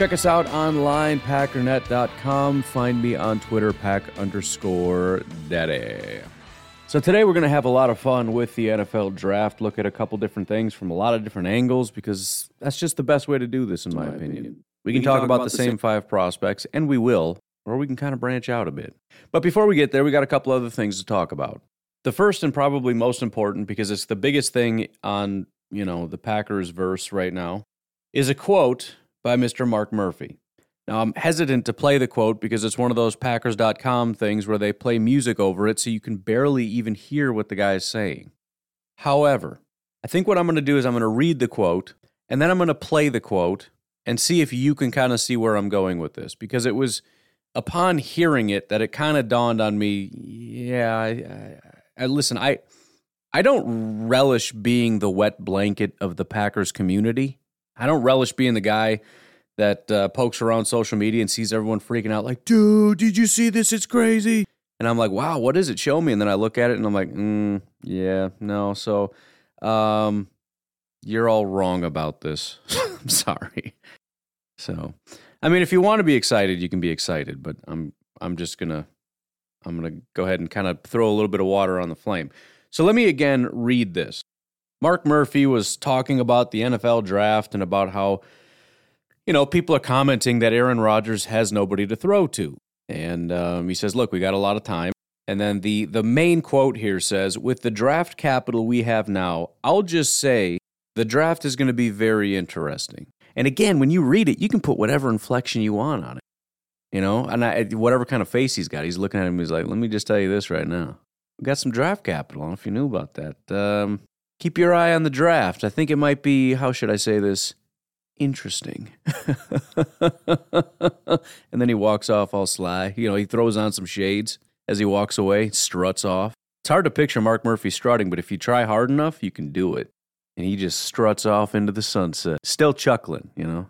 Check us out online, packernet.com. Find me on Twitter, pack underscore daddy. So today we're going to have a lot of fun with the NFL draft, look at a couple different things from a lot of different angles, because that's just the best way to do this, in my, opinion. We can, talk, about, the same five prospects, and we will, or we can kind of branch out a bit. But before we get there, we got a couple other things to talk about. The first and probably most important, because it's the biggest thing on, you know, the Packers verse right now, is a quote by Mr. Mark Murphy. Now, I'm hesitant to play the quote because it's one of those Packers.com things where they play music over it so you can barely even hear what the guy is saying. However, I think what I'm going to do is I'm going to read the quote and then I'm going to play the quote and see if you can kind of see where I'm going with this because it was upon hearing it that it kind of dawned on me yeah, I, I, I, listen, I I don't relish being the wet blanket of the Packers community. I don't relish being the guy that uh, pokes around social media and sees everyone freaking out, like, dude, did you see this? It's crazy. And I'm like, wow, what is it? Show me. And then I look at it and I'm like, mm, yeah, no. So, um, you're all wrong about this. I'm sorry. So, I mean, if you want to be excited, you can be excited, but I'm I'm just gonna I'm gonna go ahead and kind of throw a little bit of water on the flame. So let me again read this. Mark Murphy was talking about the NFL draft and about how, you know, people are commenting that Aaron Rodgers has nobody to throw to. And um, he says, look, we got a lot of time. And then the, the main quote here says, with the draft capital we have now, I'll just say the draft is going to be very interesting. And again, when you read it, you can put whatever inflection you want on it. You know, and I, whatever kind of face he's got, he's looking at him. He's like, "Let me just tell you this right now. We got some draft capital. I don't know if you knew about that. Um, keep your eye on the draft. I think it might be. How should I say this? Interesting." and then he walks off all sly. You know, he throws on some shades as he walks away, struts off. It's hard to picture Mark Murphy strutting, but if you try hard enough, you can do it. And he just struts off into the sunset, still chuckling. You know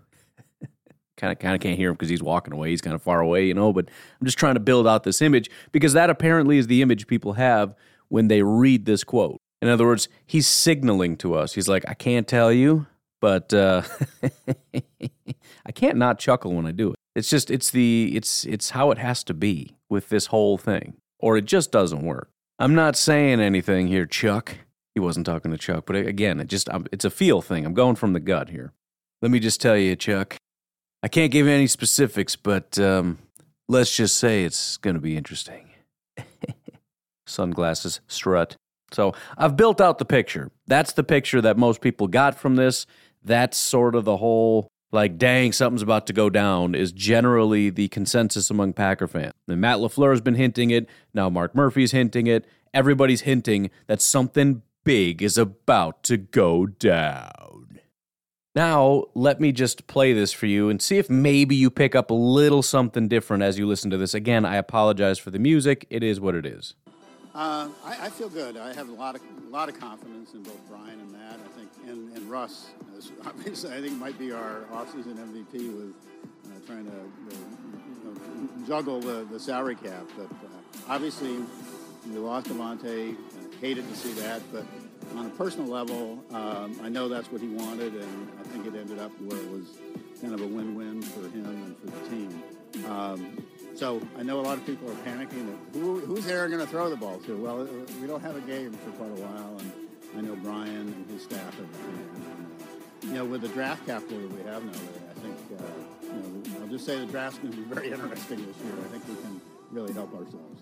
kind of kind of can't hear him because he's walking away. He's kind of far away, you know. But I'm just trying to build out this image because that apparently is the image people have when they read this quote. In other words, he's signaling to us. He's like, I can't tell you, but uh, I can't not chuckle when I do it. It's just it's the it's it's how it has to be with this whole thing, or it just doesn't work. I'm not saying anything here, Chuck. He wasn't talking to Chuck, but again, it just it's a feel thing. I'm going from the gut here. Let me just tell you, Chuck. I can't give any specifics, but um, let's just say it's going to be interesting. Sunglasses, strut. So I've built out the picture. That's the picture that most people got from this. That's sort of the whole, like, dang, something's about to go down, is generally the consensus among Packer fans. And Matt LaFleur has been hinting it. Now Mark Murphy's hinting it. Everybody's hinting that something big is about to go down. Now, let me just play this for you and see if maybe you pick up a little something different as you listen to this. Again, I apologize for the music. It is what it is. Uh, I, I, feel good. I have a lot of a lot of confidence in both Brian and Matt. I think, and, and Russ. Obviously, I think might be our offseason MVP with uh, trying to uh, you know, juggle the, the salary cap. But uh, obviously, we lost Davante. Hated to see that, but on a personal level, um, I know that's what he wanted, and I think it ended up where it was kind of a win-win for him and for the team. Um, so I know a lot of people are panicking. Who, who's Aaron going to throw the ball to? Well, we don't have a game for quite a while, and I know Brian and his staff have. You know, with the draft capital that we have now, I think uh, you know I'll just say the draft's going to be very interesting this year. I think we can really help ourselves.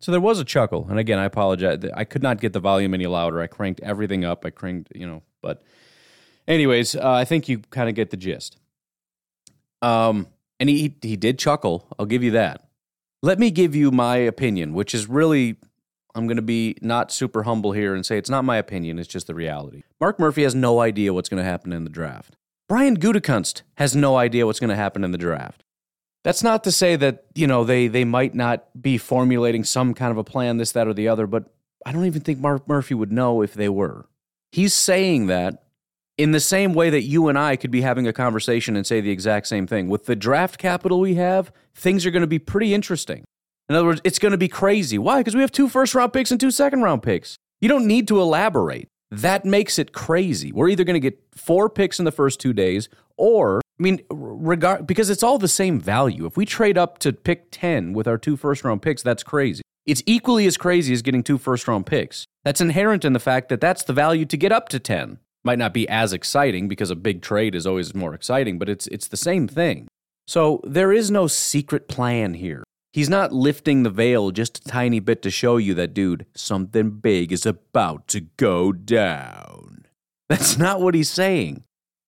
So there was a chuckle, and again, I apologize. I could not get the volume any louder. I cranked everything up. I cranked, you know, but anyways, uh, I think you kind of get the gist. Um, and he he did chuckle. I'll give you that. Let me give you my opinion, which is really I'm going to be not super humble here and say it's not my opinion, it's just the reality. Mark Murphy has no idea what's going to happen in the draft. Brian Gutekunst has no idea what's going to happen in the draft. That's not to say that, you know, they they might not be formulating some kind of a plan this that or the other, but I don't even think Mark Murphy would know if they were. He's saying that in the same way that you and I could be having a conversation and say the exact same thing. With the draft capital we have, things are going to be pretty interesting. In other words, it's going to be crazy. Why? Because we have two first round picks and two second round picks. You don't need to elaborate. That makes it crazy. We're either going to get four picks in the first two days, or I mean, regard because it's all the same value. If we trade up to pick ten with our two first round picks, that's crazy. It's equally as crazy as getting two first round picks. That's inherent in the fact that that's the value to get up to ten might not be as exciting because a big trade is always more exciting, but it's it's the same thing. So there is no secret plan here. He's not lifting the veil just a tiny bit to show you that dude, something big is about to go down. That's not what he's saying.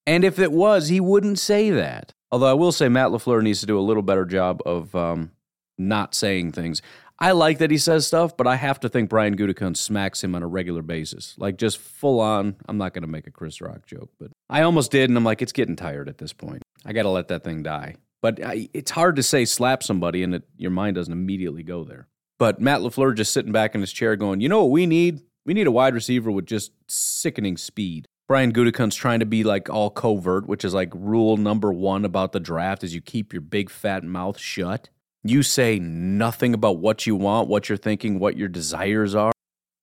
And if it was, he wouldn't say that. Although I will say Matt LaFleur needs to do a little better job of um, not saying things. I like that he says stuff, but I have to think Brian Gutekunst smacks him on a regular basis. Like just full on. I'm not going to make a Chris Rock joke, but I almost did, and I'm like, it's getting tired at this point. I got to let that thing die. But I, it's hard to say slap somebody and it, your mind doesn't immediately go there. But Matt LaFleur just sitting back in his chair going, you know what we need? We need a wide receiver with just sickening speed. Brian Gutekunst trying to be like all covert, which is like rule number one about the draft is you keep your big fat mouth shut. You say nothing about what you want, what you're thinking, what your desires are.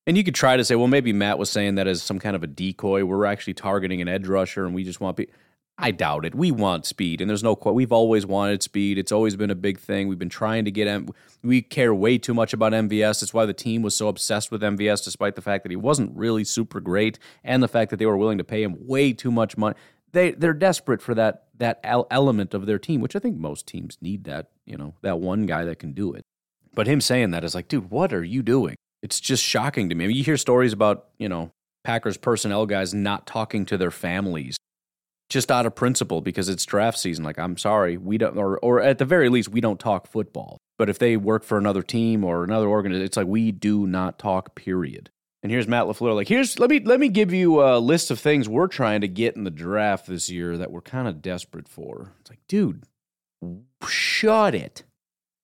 And you could try to say, well, maybe Matt was saying that as some kind of a decoy. We're actually targeting an edge rusher and we just want people. I doubt it. We want speed, and there's no. We've always wanted speed. It's always been a big thing. We've been trying to get M. We care way too much about MVS. That's why the team was so obsessed with MVS, despite the fact that he wasn't really super great, and the fact that they were willing to pay him way too much money. They they're desperate for that that element of their team, which I think most teams need that, you know, that one guy that can do it. But him saying that is like, dude, what are you doing? It's just shocking to me. I mean, you hear stories about, you know, Packers personnel guys not talking to their families just out of principle because it's draft season. Like, I'm sorry, we don't, or, or at the very least, we don't talk football. But if they work for another team or another organization, it's like we do not talk, period. And here's Matt LaFleur. Like, here's let me let me give you a list of things we're trying to get in the draft this year that we're kind of desperate for. It's like, dude, shut it.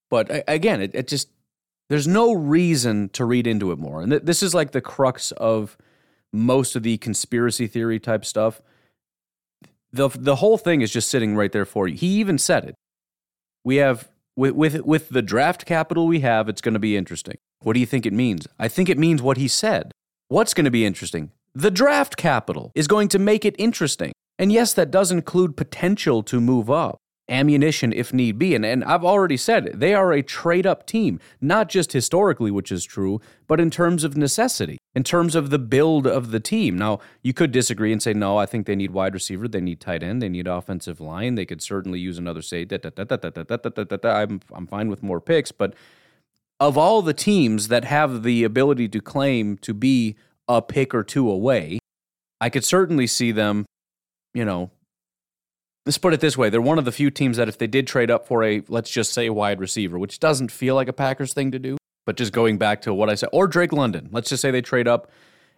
But again, it, it just there's no reason to read into it more. And th- this is like the crux of most of the conspiracy theory type stuff. The the whole thing is just sitting right there for you. He even said it. We have with with with the draft capital we have, it's going to be interesting. What do you think it means? I think it means what he said. What's going to be interesting? The draft capital is going to make it interesting. And yes, that does include potential to move up, ammunition if need be. And, and I've already said it, they are a trade up team, not just historically, which is true, but in terms of necessity, in terms of the build of the team. Now, you could disagree and say, no, I think they need wide receiver, they need tight end, they need offensive line, they could certainly use another say, I'm, I'm fine with more picks, but of all the teams that have the ability to claim to be a pick or two away, I could certainly see them, you know, let's put it this way. They're one of the few teams that if they did trade up for a, let's just say, wide receiver, which doesn't feel like a Packers thing to do, but just going back to what I said, or Drake London, let's just say they trade up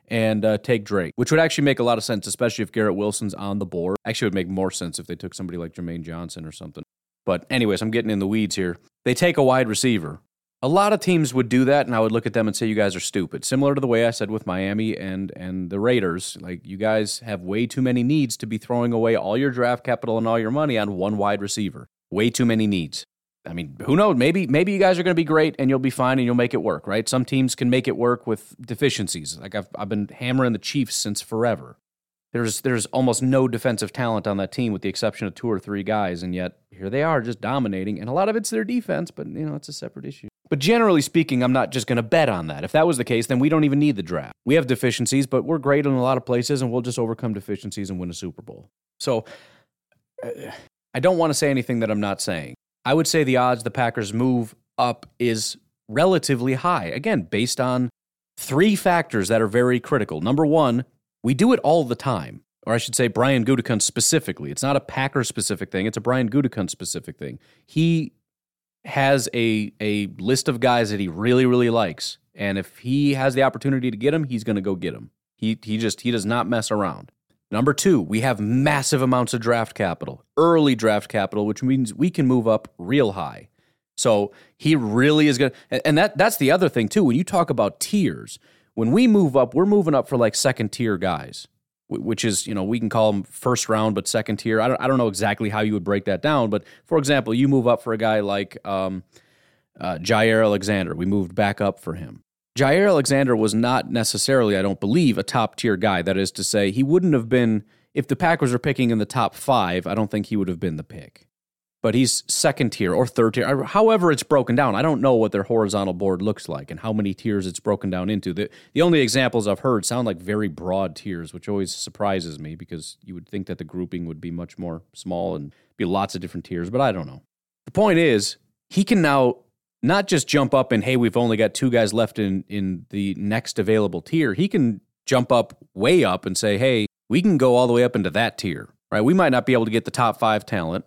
and uh, take Drake, which would actually make a lot of sense, especially if Garrett Wilson's on the board. Actually, would make more sense if they took somebody like Jermaine Johnson or something. But, anyways, I'm getting in the weeds here. They take a wide receiver a lot of teams would do that, and I would look at them and say, "You guys are stupid." Similar to the way I said with Miami and and the Raiders, like you guys have way too many needs to be throwing away all your draft capital and all your money on one wide receiver. Way too many needs. I mean, who knows? Maybe maybe you guys are going to be great and you'll be fine and you'll make it work, right? Some teams can make it work with deficiencies. Like I've I've been hammering the Chiefs since forever. There's there's almost no defensive talent on that team with the exception of two or three guys, and yet here they are just dominating. And a lot of it's their defense, but you know it's a separate issue. But generally speaking, I'm not just going to bet on that. If that was the case, then we don't even need the draft. We have deficiencies, but we're great in a lot of places, and we'll just overcome deficiencies and win a Super Bowl. So uh, I don't want to say anything that I'm not saying. I would say the odds the Packers move up is relatively high. Again, based on three factors that are very critical. Number one, we do it all the time. Or I should say, Brian Gutekunst specifically. It's not a Packer specific thing, it's a Brian Gutekunst specific thing. He has a, a list of guys that he really, really likes. And if he has the opportunity to get him, he's going to go get him. He, he just he does not mess around. Number two, we have massive amounts of draft capital, early draft capital, which means we can move up real high. So he really is going to, and that that's the other thing too. When you talk about tiers, when we move up, we're moving up for like second tier guys, which is you know we can call them first round, but second tier. I don't I don't know exactly how you would break that down, but for example, you move up for a guy like um, uh, Jaire Alexander. We moved back up for him. Jaire Alexander was not necessarily, I don't believe, a top tier guy. That is to say, he wouldn't have been, if the Packers were picking in the top five, I don't think he would have been the pick. But he's second tier or third tier, however it's broken down. I don't know what their horizontal board looks like and how many tiers it's broken down into. The, the only examples I've heard sound like very broad tiers, which always surprises me because you would think that the grouping would be much more small and be lots of different tiers, but I don't know. The point is, he can now not just jump up and hey, we've only got two guys left in in the next available tier. He can jump up way up and say, hey, we can go all the way up into that tier. Right? We might not be able to get the top five talent,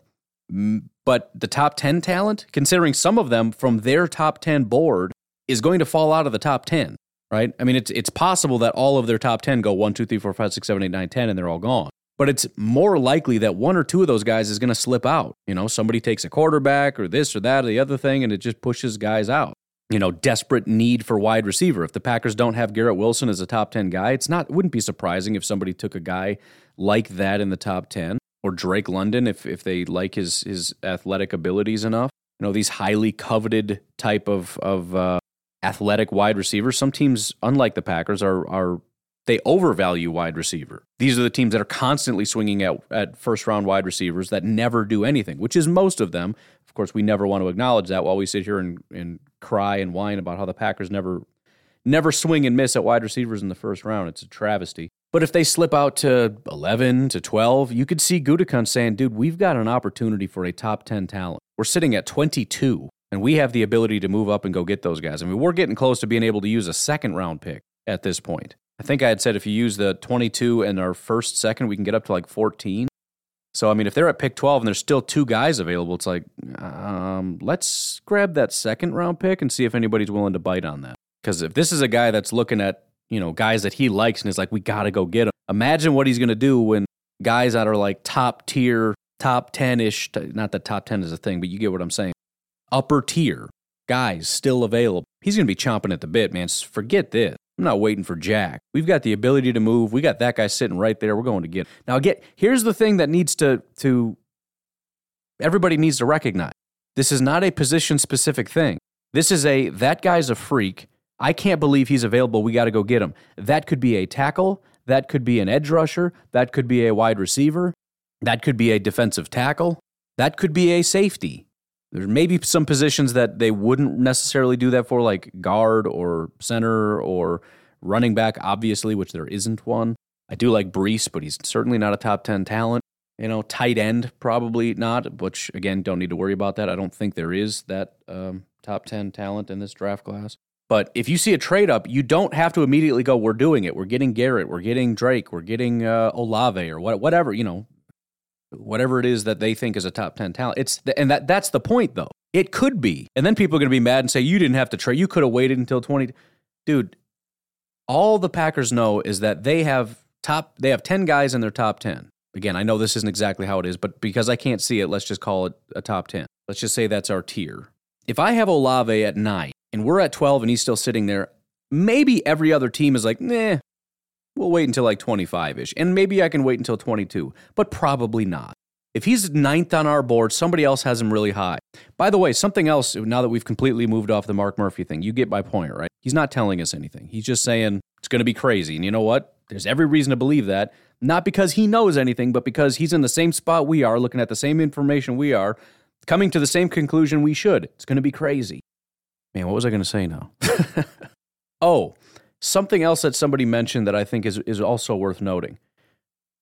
but the top ten talent, considering some of them from their top ten board, is going to fall out of the top ten. Right? I mean, it's it's possible that all of their top ten go one, two, three, four, five, six, seven, eight, nine, ten, and they're all gone but it's more likely that one or two of those guys is going to slip out. You know, somebody takes a quarterback or this or that or the other thing, and it just pushes guys out. You know, desperate need for wide receiver. If the Packers don't have Garrett Wilson as a top 10 guy, it's not, it wouldn't be surprising if somebody took a guy like that in the top 10 or Drake London if, if they like his, his athletic abilities enough. You know, these highly coveted type of, of, uh, athletic wide receivers. Some teams, unlike the Packers, are are they overvalue wide receiver. These are the teams that are constantly swinging at, at first round wide receivers that never do anything, which is most of them. Of course, we never want to acknowledge that while we sit here and, and cry and whine about how the Packers never never swing and miss at wide receivers in the first round. It's a travesty. But if they slip out to 11 to 12, you could see Gutekunst saying, dude, we've got an opportunity for a top 10 talent. We're sitting at 22, and we have the ability to move up and go get those guys. I mean, we're getting close to being able to use a second round pick at this point. I think I had said if you use the 22 and our first second, we can get up to like 14. So, I mean, if they're at pick 12 and there's still two guys available, it's like, um, let's grab that second round pick and see if anybody's willing to bite on that. Because if this is a guy that's looking at, you know, guys that he likes and is like, we got to go get him, imagine what he's going to do when guys that are like top tier, top 10 ish, not that top 10 is a thing, but you get what I'm saying, upper tier guys still available. He's going to be chomping at the bit, man. Forget this. I'm not waiting for Jack. We've got the ability to move. We got that guy sitting right there. We're going to get. Him. Now get here's the thing that needs to to everybody needs to recognize. This is not a position specific thing. This is a that guy's a freak. I can't believe he's available. We got to go get him. That could be a tackle, that could be an edge rusher, that could be a wide receiver, that could be a defensive tackle, that could be a safety. There may be some positions that they wouldn't necessarily do that for, like guard or center or running back, obviously, which there isn't one. I do like Breece, but he's certainly not a top 10 talent. You know, tight end, probably not, which again, don't need to worry about that. I don't think there is that um, top 10 talent in this draft class. But if you see a trade up, you don't have to immediately go, we're doing it. We're getting Garrett, we're getting Drake, we're getting uh, Olave or what, whatever, you know, whatever it is that they think is a top 10 talent. It's the, and that that's the point though. It could be. And then people are going to be mad and say you didn't have to trade. You could have waited until 20 Dude, all the Packers know is that they have top they have 10 guys in their top 10. Again, I know this isn't exactly how it is, but because I can't see it, let's just call it a top 10. Let's just say that's our tier. If I have Olave at 9 and we're at 12 and he's still sitting there, maybe every other team is like, "Nah, We'll wait until like 25 ish. And maybe I can wait until 22, but probably not. If he's ninth on our board, somebody else has him really high. By the way, something else, now that we've completely moved off the Mark Murphy thing, you get my point, right? He's not telling us anything. He's just saying it's going to be crazy. And you know what? There's every reason to believe that. Not because he knows anything, but because he's in the same spot we are, looking at the same information we are, coming to the same conclusion we should. It's going to be crazy. Man, what was I going to say now? oh, Something else that somebody mentioned that I think is, is also worth noting.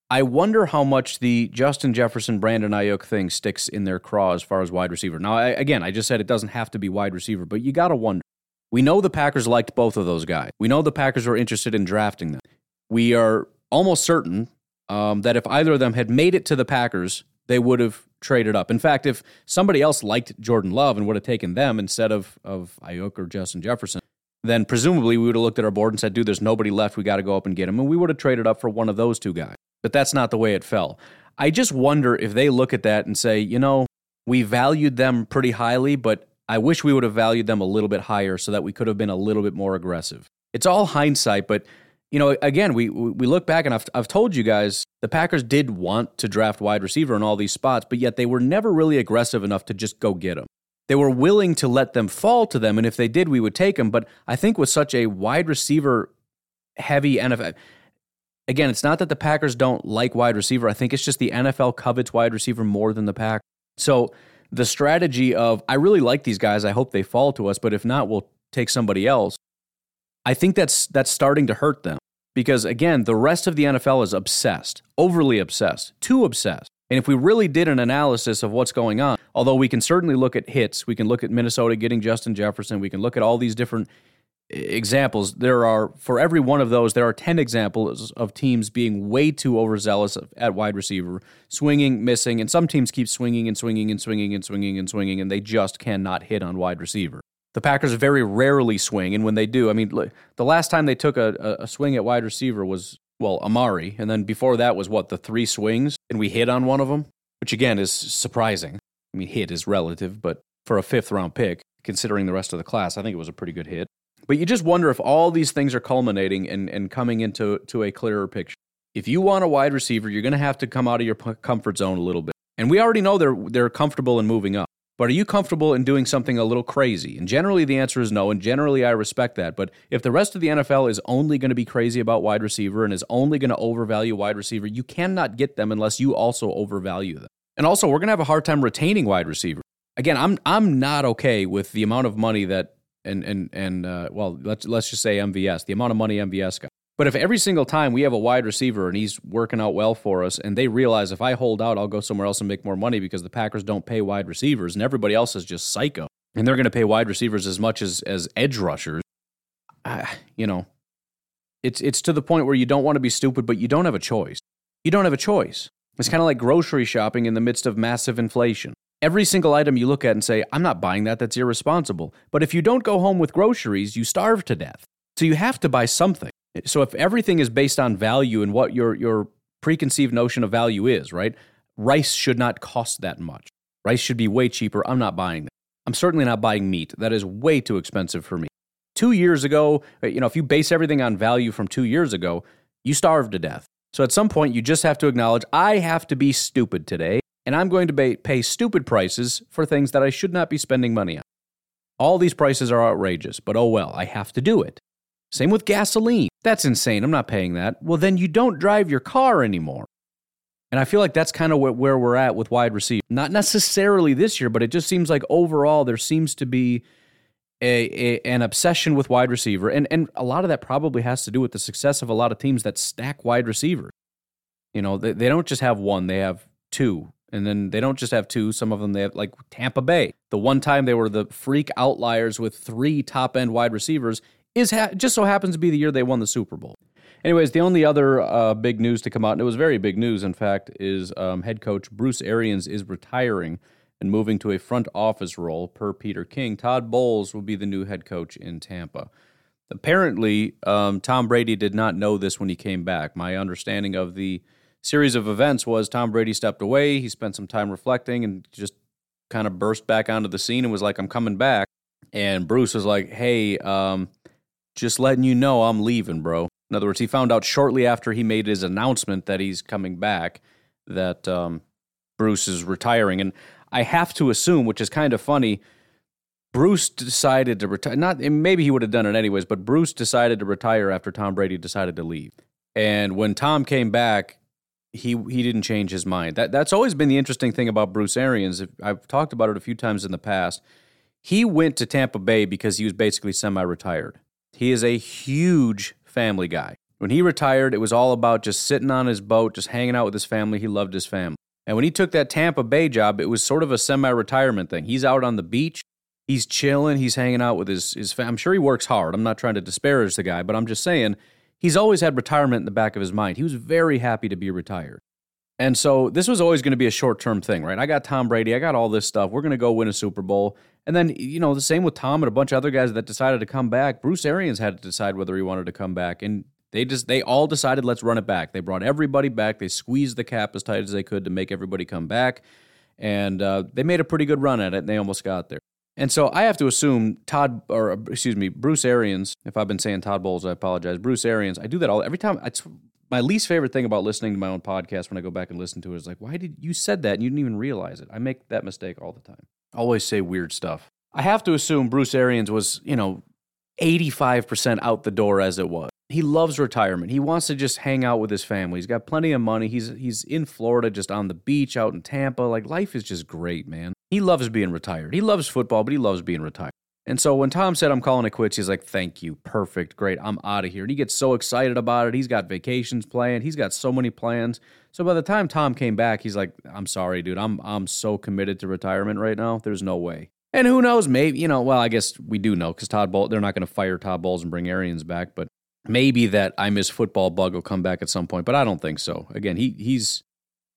I wonder how much the Justin Jefferson, Brandon Aiyuk thing sticks in their craw as far as wide receiver. Now, I, again, I just said it doesn't have to be wide receiver, but you got to wonder. We know the Packers liked both of those guys. We know the Packers were interested in drafting them. We are almost certain um, that if either of them had made it to the Packers, they would have traded up. In fact, if somebody else liked Jordan Love and would have taken them instead of of Aiyuk or Justin Jefferson, then presumably we would have looked at our board and said, "Dude, there's nobody left. We got to go up and get him," and we would have traded up for one of those two guys. But that's not the way it fell. I just wonder if they look at that and say, you know, we valued them pretty highly, but I wish we would have valued them a little bit higher so that we could have been a little bit more aggressive. It's all hindsight, but you know, again, we we look back and I've I've told you guys the Packers did want to draft wide receiver in all these spots, but yet they were never really aggressive enough to just go get them. They were willing to let them fall to them, and if they did, we would take them. But I think with such a wide receiver heavy NFL, again, it's not that the Packers don't like wide receiver. I think it's just the NFL covets wide receiver more than the Pack. So the strategy of I really like these guys. I hope they fall to us, but if not, we'll take somebody else. I think that's that's starting to hurt them because again, the rest of the NFL is obsessed, overly obsessed, too obsessed. And if we really did an analysis of what's going on, although we can certainly look at hits, we can look at Minnesota getting Justin Jefferson, we can look at all these different examples. There are, for every one of those, there are 10 examples of teams being way too overzealous at wide receiver, swinging, missing, and some teams keep swinging and swinging and swinging and swinging and swinging, and they just cannot hit on wide receiver. The Packers very rarely swing, and when they do, I mean, the last time they took a, a swing at wide receiver was, well, Amari, and then before that was what, the three swings, and we hit on one of them, which again is surprising. I mean, hit is relative, but for a fifth round pick, considering the rest of the class, I think it was a pretty good hit. But you just wonder if all these things are culminating and, and coming into to a clearer picture. If you want a wide receiver, you're going to have to come out of your comfort zone a little bit. And we already know they're they're comfortable in moving up. But are you comfortable in doing something a little crazy? And generally the answer is no, and generally I respect that. But if the rest of the NFL is only going to be crazy about wide receiver and is only going to overvalue wide receiver, you cannot get them unless you also overvalue them. And also, we're going to have a hard time retaining wide receiver. Again, I'm I'm not okay with the amount of money that and and and uh, well, let's let's just say MVS, the amount of money MVS got. But if every single time we have a wide receiver and he's working out well for us, and they realize if I hold out, I'll go somewhere else and make more money because the Packers don't pay wide receivers, and everybody else is just psycho, and they're going to pay wide receivers as much as as edge rushers, uh, you know, it's it's to the point where you don't want to be stupid, but you don't have a choice. You don't have a choice. It's kind of like grocery shopping in the midst of massive inflation every single item you look at and say, I'm not buying that, that's irresponsible. But if you don't go home with groceries, you starve to death. So you have to buy something. So if everything is based on value and what your, your preconceived notion of value is, right? Rice should not cost that much. Rice should be way cheaper. I'm not buying that. I'm certainly not buying meat. That is way too expensive for me. Two years ago, you know, if you base everything on value from two years ago, you starve to death. So at some point, you just have to acknowledge I have to be stupid today and I'm going to pay stupid prices for things that I should not be spending money on. All these prices are outrageous, but oh well, I have to do it. Same with gasoline. That's insane. I'm not paying that. Well, then you don't drive your car anymore. And I feel like that's kind of where we're at with wide receiver. Not necessarily this year, but it just seems like overall there seems to be a, a, an obsession with wide receiver. And, and a lot of that probably has to do with the success of a lot of teams that stack wide receivers. You know, they, they don't just have one, they have two, and then they don't just have two, some of them they have like Tampa Bay. The one time they were the freak outliers with three top end wide receivers is ha- just so happens to be the year they won the Super Bowl. Anyways, the only other uh, big news to come out, and it was very big news, in fact, is um, head coach Bruce Arians is retiring and moving to a front office role per Peter King. Todd Bowles will be the new head coach in Tampa. Apparently, um, Tom Brady did not know this when he came back. My understanding of the series of events was Tom Brady stepped away. He spent some time reflecting and just kind of burst back onto the scene and was like, I'm coming back. And Bruce was like, Hey, um, just letting you know I'm leaving, bro. In other words, he found out shortly after he made his announcement that he's coming back that um, Bruce is retiring. And I have to assume, which is kind of funny, Bruce decided to retire. Not maybe he would have done it anyways, but Bruce decided to retire after Tom Brady decided to leave. And when Tom came back, he he didn't change his mind. That that's always been the interesting thing about Bruce Arians. I've talked about it a few times in the past. He went to Tampa Bay because he was basically semi-retired. He is a huge family guy. When he retired, it was all about just sitting on his boat, just hanging out with his family. He loved his family. And when he took that Tampa Bay job, it was sort of a semi-retirement thing. He's out on the beach, he's chilling, he's hanging out with his his. Fam- I'm sure he works hard. I'm not trying to disparage the guy, but I'm just saying he's always had retirement in the back of his mind. He was very happy to be retired. And so this was always going to be a short term thing, right? I got Tom Brady, I got all this stuff. We're going to go win a Super Bowl. And then, you know, the same with Tom and a bunch of other guys that decided to come back. Bruce Arians had to decide whether he wanted to come back. And they just they all decided let's run it back. They brought everybody back. They squeezed the cap as tight as they could to make everybody come back. And uh, they made a pretty good run at it, and they almost got there. And so I have to assume Todd, or excuse me, Bruce Arians. If I've been saying Todd Bowles, I apologize. Bruce Arians. I do that all every time. It's my least favorite thing about listening to my own podcast when I go back and listen to it is like, why did you said that and you didn't even realize it? I make that mistake all the time. Always say weird stuff. I have to assume Bruce Arians was, you know, 85% out the door as it was. He loves retirement. He wants to just hang out with his family. He's got plenty of money. He's he's in Florida just on the beach out in Tampa. Like life is just great, man. He loves being retired. He loves football, but he loves being retired. And so when Tom said, I'm calling it quits, he's like, thank you. Perfect. Great. I'm out of here. And he gets so excited about it. He's got vacations planned. He's got so many plans. So by the time Tom came back, he's like, I'm sorry, dude. I'm, I'm so committed to retirement right now. There's no way. And who knows? Maybe, you know, well, I guess we do know because Todd Bowles, they're not going to fire Todd Bowles and bring Arians back. But maybe that I miss football bug will come back at some point. But I don't think so. Again, he he's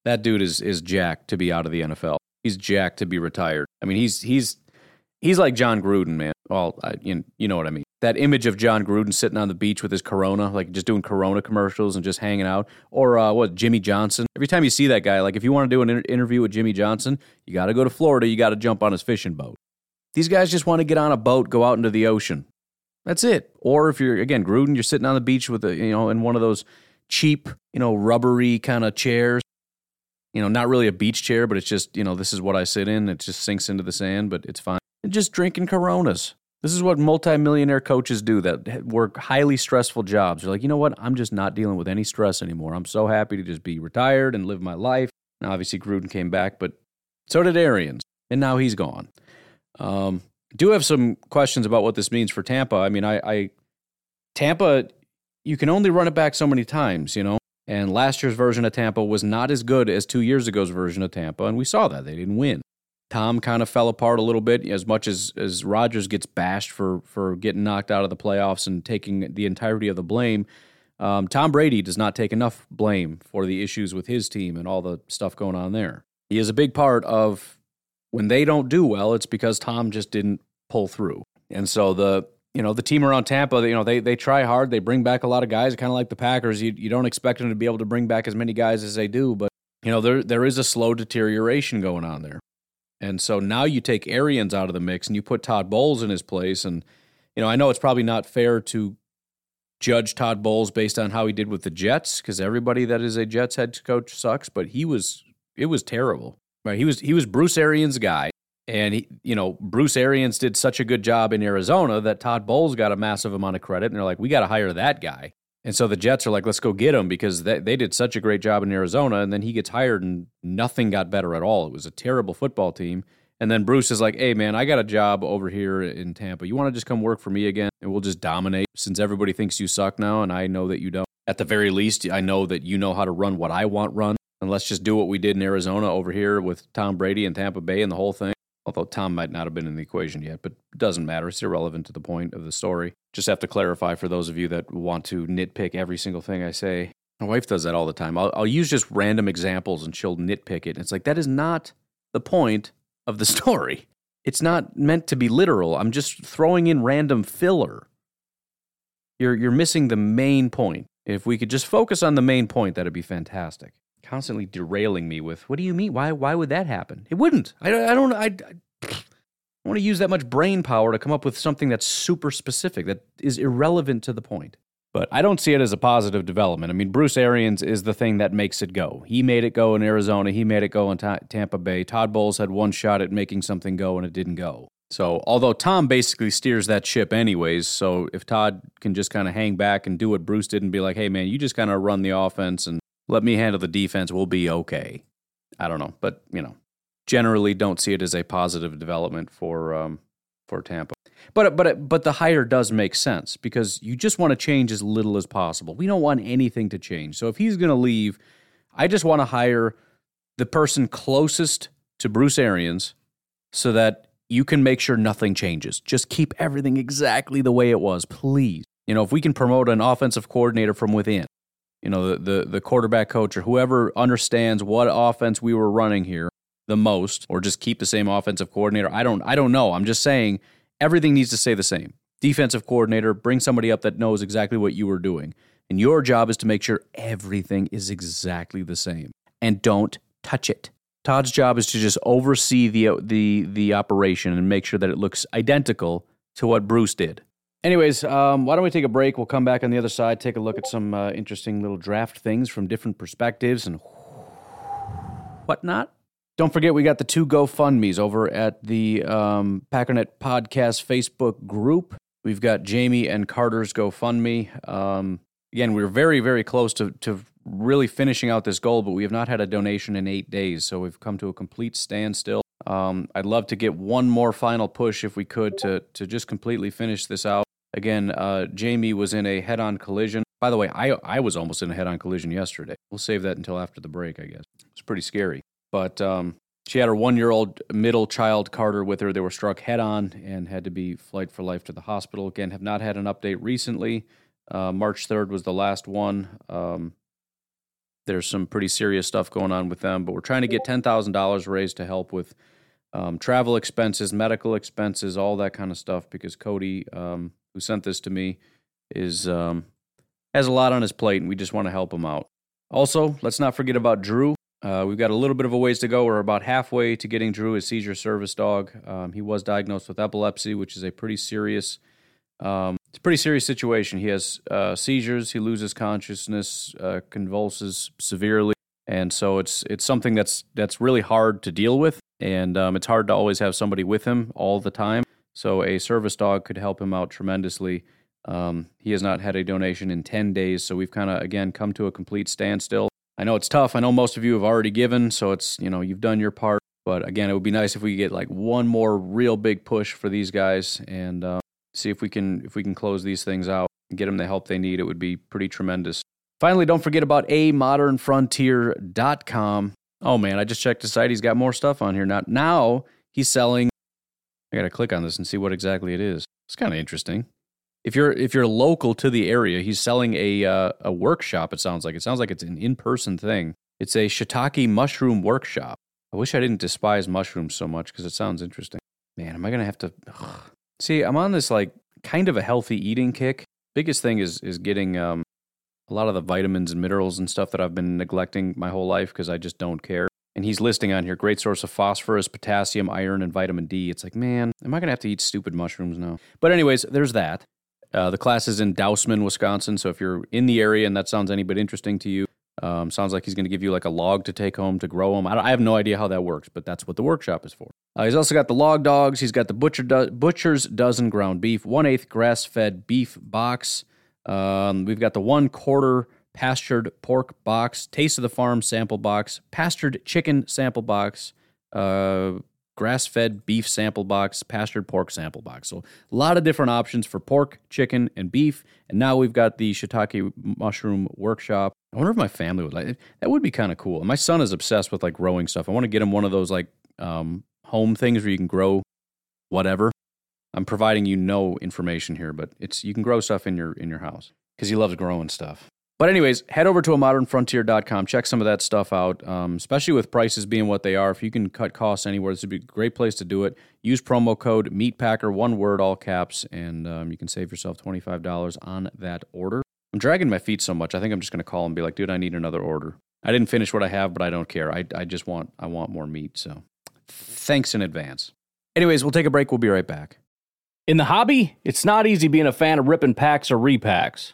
that dude is is jacked to be out of the NFL. He's jacked to be retired. I mean, he's he's he's like Jon Gruden, man. Well, I, you, you know what I mean. That image of Jon Gruden sitting on the beach with his Corona, like just doing Corona commercials and just hanging out, or uh, what Jimmy Johnson. Every time you see that guy, like if you want to do an inter- interview with Jimmy Johnson, you got to go to Florida. You got to jump on his fishing boat. These guys just want to get on a boat, go out into the ocean. That's it. Or if you're again Gruden, you're sitting on the beach with a you know in one of those cheap you know rubbery kind of chairs you know, not really a beach chair, but it's just, you know, this is what I sit in. It just sinks into the sand, but it's fine. And just drinking Coronas. This is what multimillionaire coaches do that work highly stressful jobs. They're like, you know what? I'm just not dealing with any stress anymore. I'm so happy to just be retired and live my life. And obviously, Gruden came back, but so did Arians, and now he's gone. Um, do have some questions about what this means for Tampa. I mean, I, I Tampa, you can only run it back so many times, you know. And last year's version of Tampa was not as good as two years ago's version of Tampa, and we saw that. They didn't win. Tom kind of fell apart a little bit as much as, as Rodgers gets bashed for, for getting knocked out of the playoffs and taking the entirety of the blame. Um, Tom Brady does not take enough blame for the issues with his team and all the stuff going on there. He is a big part of when they don't do well, it's because Tom just didn't pull through. And so the you know, the team around Tampa, you know, they they try hard. They bring back a lot of guys, kind of like the Packers. You you don't expect them to be able to bring back as many guys as they do, but you know, there there is a slow deterioration going on there. And so now you take Arians out of the mix and you put Todd Bowles in his place. And you know, I know it's probably not fair to judge Todd Bowles based on how he did with the Jets because everybody that is a Jets head coach sucks, but he was it was terrible. Right? He was he was Bruce Arians' guy. And he, you know, Bruce Arians did such a good job in Arizona that Todd Bowles got a massive amount of credit, and they're like, we got to hire that guy. And so the Jets are like, let's go get him because they, they did such a great job in Arizona, and then he gets hired, and nothing got better at all. It was a terrible football team. And then Bruce is like, hey, man, I got a job over here in Tampa. You want to just come work for me again? And we'll just dominate since everybody thinks you suck now, and I know that you don't. At the very least, I know that you know how to run what I want run. And let's just do what we did in Arizona over here with Tom Brady and Tampa Bay and the whole thing although Tom might not have been in the equation yet, but doesn't matter. It's irrelevant to the point of the story. Just have to clarify for those of you that want to nitpick every single thing I say. My wife does that all the time. I'll, I'll use just random examples and she'll nitpick it. It's like, that is not the point of the story. It's not meant to be literal. I'm just throwing in random filler. You're, you're missing the main point. If we could just focus on the main point, that'd be fantastic constantly derailing me with, "What do you mean? Why? Why would that happen? It wouldn't. I, I don't. I, I want to use that much brain power to come up with something that's super specific that is irrelevant to the point." But I don't see it as a positive development. I mean, Bruce Arians is the thing that makes it go. He made it go in Arizona. He made it go in ta- Tampa Bay. Todd Bowles had one shot at making something go, and it didn't go. So, although Tom basically steers that ship anyways, so if Todd can just kind of hang back and do what Bruce did and be like, hey, man, you just kind of run the offense and let me handle the defense. We'll be okay. I don't know, but you know, generally don't see it as a positive development for um, for Tampa. But but but the hire does make sense because you just want to change as little as possible. We don't want anything to change. So if he's going to leave, I just want to hire the person closest to Bruce Arians so that you can make sure nothing changes. Just keep everything exactly the way it was, please. You know, if we can promote an offensive coordinator from within, you know, the the, the quarterback coach or whoever understands what offense we were running here the most, or just keep the same offensive coordinator. I don't I don't know. I'm just saying everything needs to stay the same. Defensive coordinator, bring somebody up that knows exactly what you were doing. And your job is to make sure everything is exactly the same. And don't touch it. Todd's job is to just oversee the the the operation and make sure that it looks identical to what Bruce did. Anyways, um, why don't we take a break? We'll come back on the other side, take a look at some uh, interesting little draft things from different perspectives and whatnot. Don't forget, we got the two GoFundMe's over at the um, Packernet Podcast Facebook group. We've got Jamie and Carter's GoFundMe. Um, again, we're very, very close to, to really finishing out this goal, but we have not had a donation in eight days. So we've come to a complete standstill. Um, I'd love to get one more final push if we could to, to just completely finish this out. Again, uh, Jamie was in a head on collision. By the way, I, I was almost in a head on collision yesterday. We'll save that until after the break, I guess. It's pretty scary. But um, she had her one year old middle child, Carter, with her. They were struck head on and had to be flight for life to the hospital. Again, have not had an update recently. Uh, March 3rd was the last one. Um, there's some pretty serious stuff going on with them, but we're trying to get $10,000 raised to help with um, travel expenses, medical expenses, all that kind of stuff because Cody, um, who sent this to me, is um, has a lot on his plate and we just want to help him out. Also, let's not forget about Drew. Uh, we've got a little bit of a ways to go. We're about halfway to getting Drew a seizure service dog. Um, he was diagnosed with epilepsy, which is a pretty serious um, it's a pretty serious situation. He has uh, seizures. He loses consciousness, uh, convulses severely, and so it's it's something that's that's really hard to deal with, and um, it's hard to always have somebody with him all the time. So a service dog could help him out tremendously. Um, he has not had a donation in ten days, so we've kind of again come to a complete standstill. I know it's tough. I know most of you have already given, so it's you know you've done your part. But again, it would be nice if we could get like one more real big push for these guys, and uh, see if we can if we can close these things out and get them the help they need. It would be pretty tremendous. Finally, don't forget about a modernfrontier.com. Oh man, I just checked the site. He's got more stuff on here. Now, now he's selling. I got to click on this and see what exactly it is. It's kind of interesting. If you're if you're local to the area, he's selling a uh, a workshop. It sounds like it sounds like it's an in person thing. It's a shiitake mushroom workshop. I wish I didn't despise mushrooms so much because it sounds interesting. Man, am I gonna have to? Ugh. See, I'm on this like kind of a healthy eating kick. Biggest thing is is getting um, a lot of the vitamins and minerals and stuff that I've been neglecting my whole life because I just don't care. And he's listing on here great source of phosphorus, potassium, iron, and vitamin D. It's like, man, am I gonna have to eat stupid mushrooms now? But anyways, there's that. Uh, the class is in Dousman, Wisconsin. So if you're in the area and that sounds any bit interesting to you, um, sounds like he's going to give you like a log to take home to grow them. I, I, have no idea how that works, but that's what the workshop is for. Uh, he's also got the log dogs. He's got the butcher do- butcher's dozen ground beef, one eighth grass fed beef box. Um, we've got the one quarter pastured pork box, taste of the farm sample box, pastured chicken sample box, uh, grass fed beef sample box, pastured pork sample box. So a lot of different options for pork, chicken, and beef. And now we've got the shiitake mushroom workshop. I wonder if my family would like it. That would be kind of cool. My son is obsessed with like growing stuff. I want to get him one of those like um, home things where you can grow whatever. I'm providing you no information here, but it's you can grow stuff in your in your house because he loves growing stuff. But anyways, head over to a modernfrontier.com. Check some of that stuff out, um, especially with prices being what they are. If you can cut costs anywhere, this would be a great place to do it. Use promo code MEATPACKER, one word, all caps, and um, you can save yourself $25 on that order. I'm dragging my feet so much. I think I'm just going to call and be like, dude, I need another order. I didn't finish what I have, but I don't care. I, I just want I want more meat. So thanks in advance. Anyways, we'll take a break. We'll be right back. In the hobby, it's not easy being a fan of ripping packs or repacks.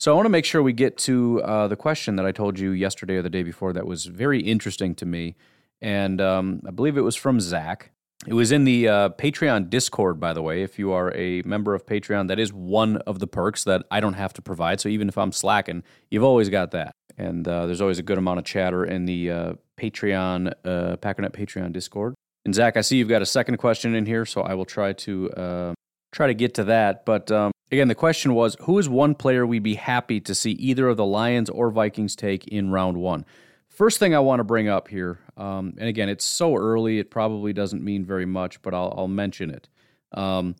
So I want to make sure we get to uh, the question that I told you yesterday or the day before that was very interesting to me, and um, I believe it was from Zach. It was in the uh, Patreon Discord, by the way. If you are a member of Patreon, that is one of the perks that I don't have to provide. So even if I'm slacking, you've always got that. And uh, there's always a good amount of chatter in the uh, Patreon, uh, Packernet Patreon Discord. And Zach, I see you've got a second question in here, so I will try to uh, try to get to that. But um, Again, the question was who is one player we'd be happy to see either of the Lions or Vikings take in round one? First thing I want to bring up here, um, and again, it's so early, it probably doesn't mean very much, but I'll, I'll mention it. Um,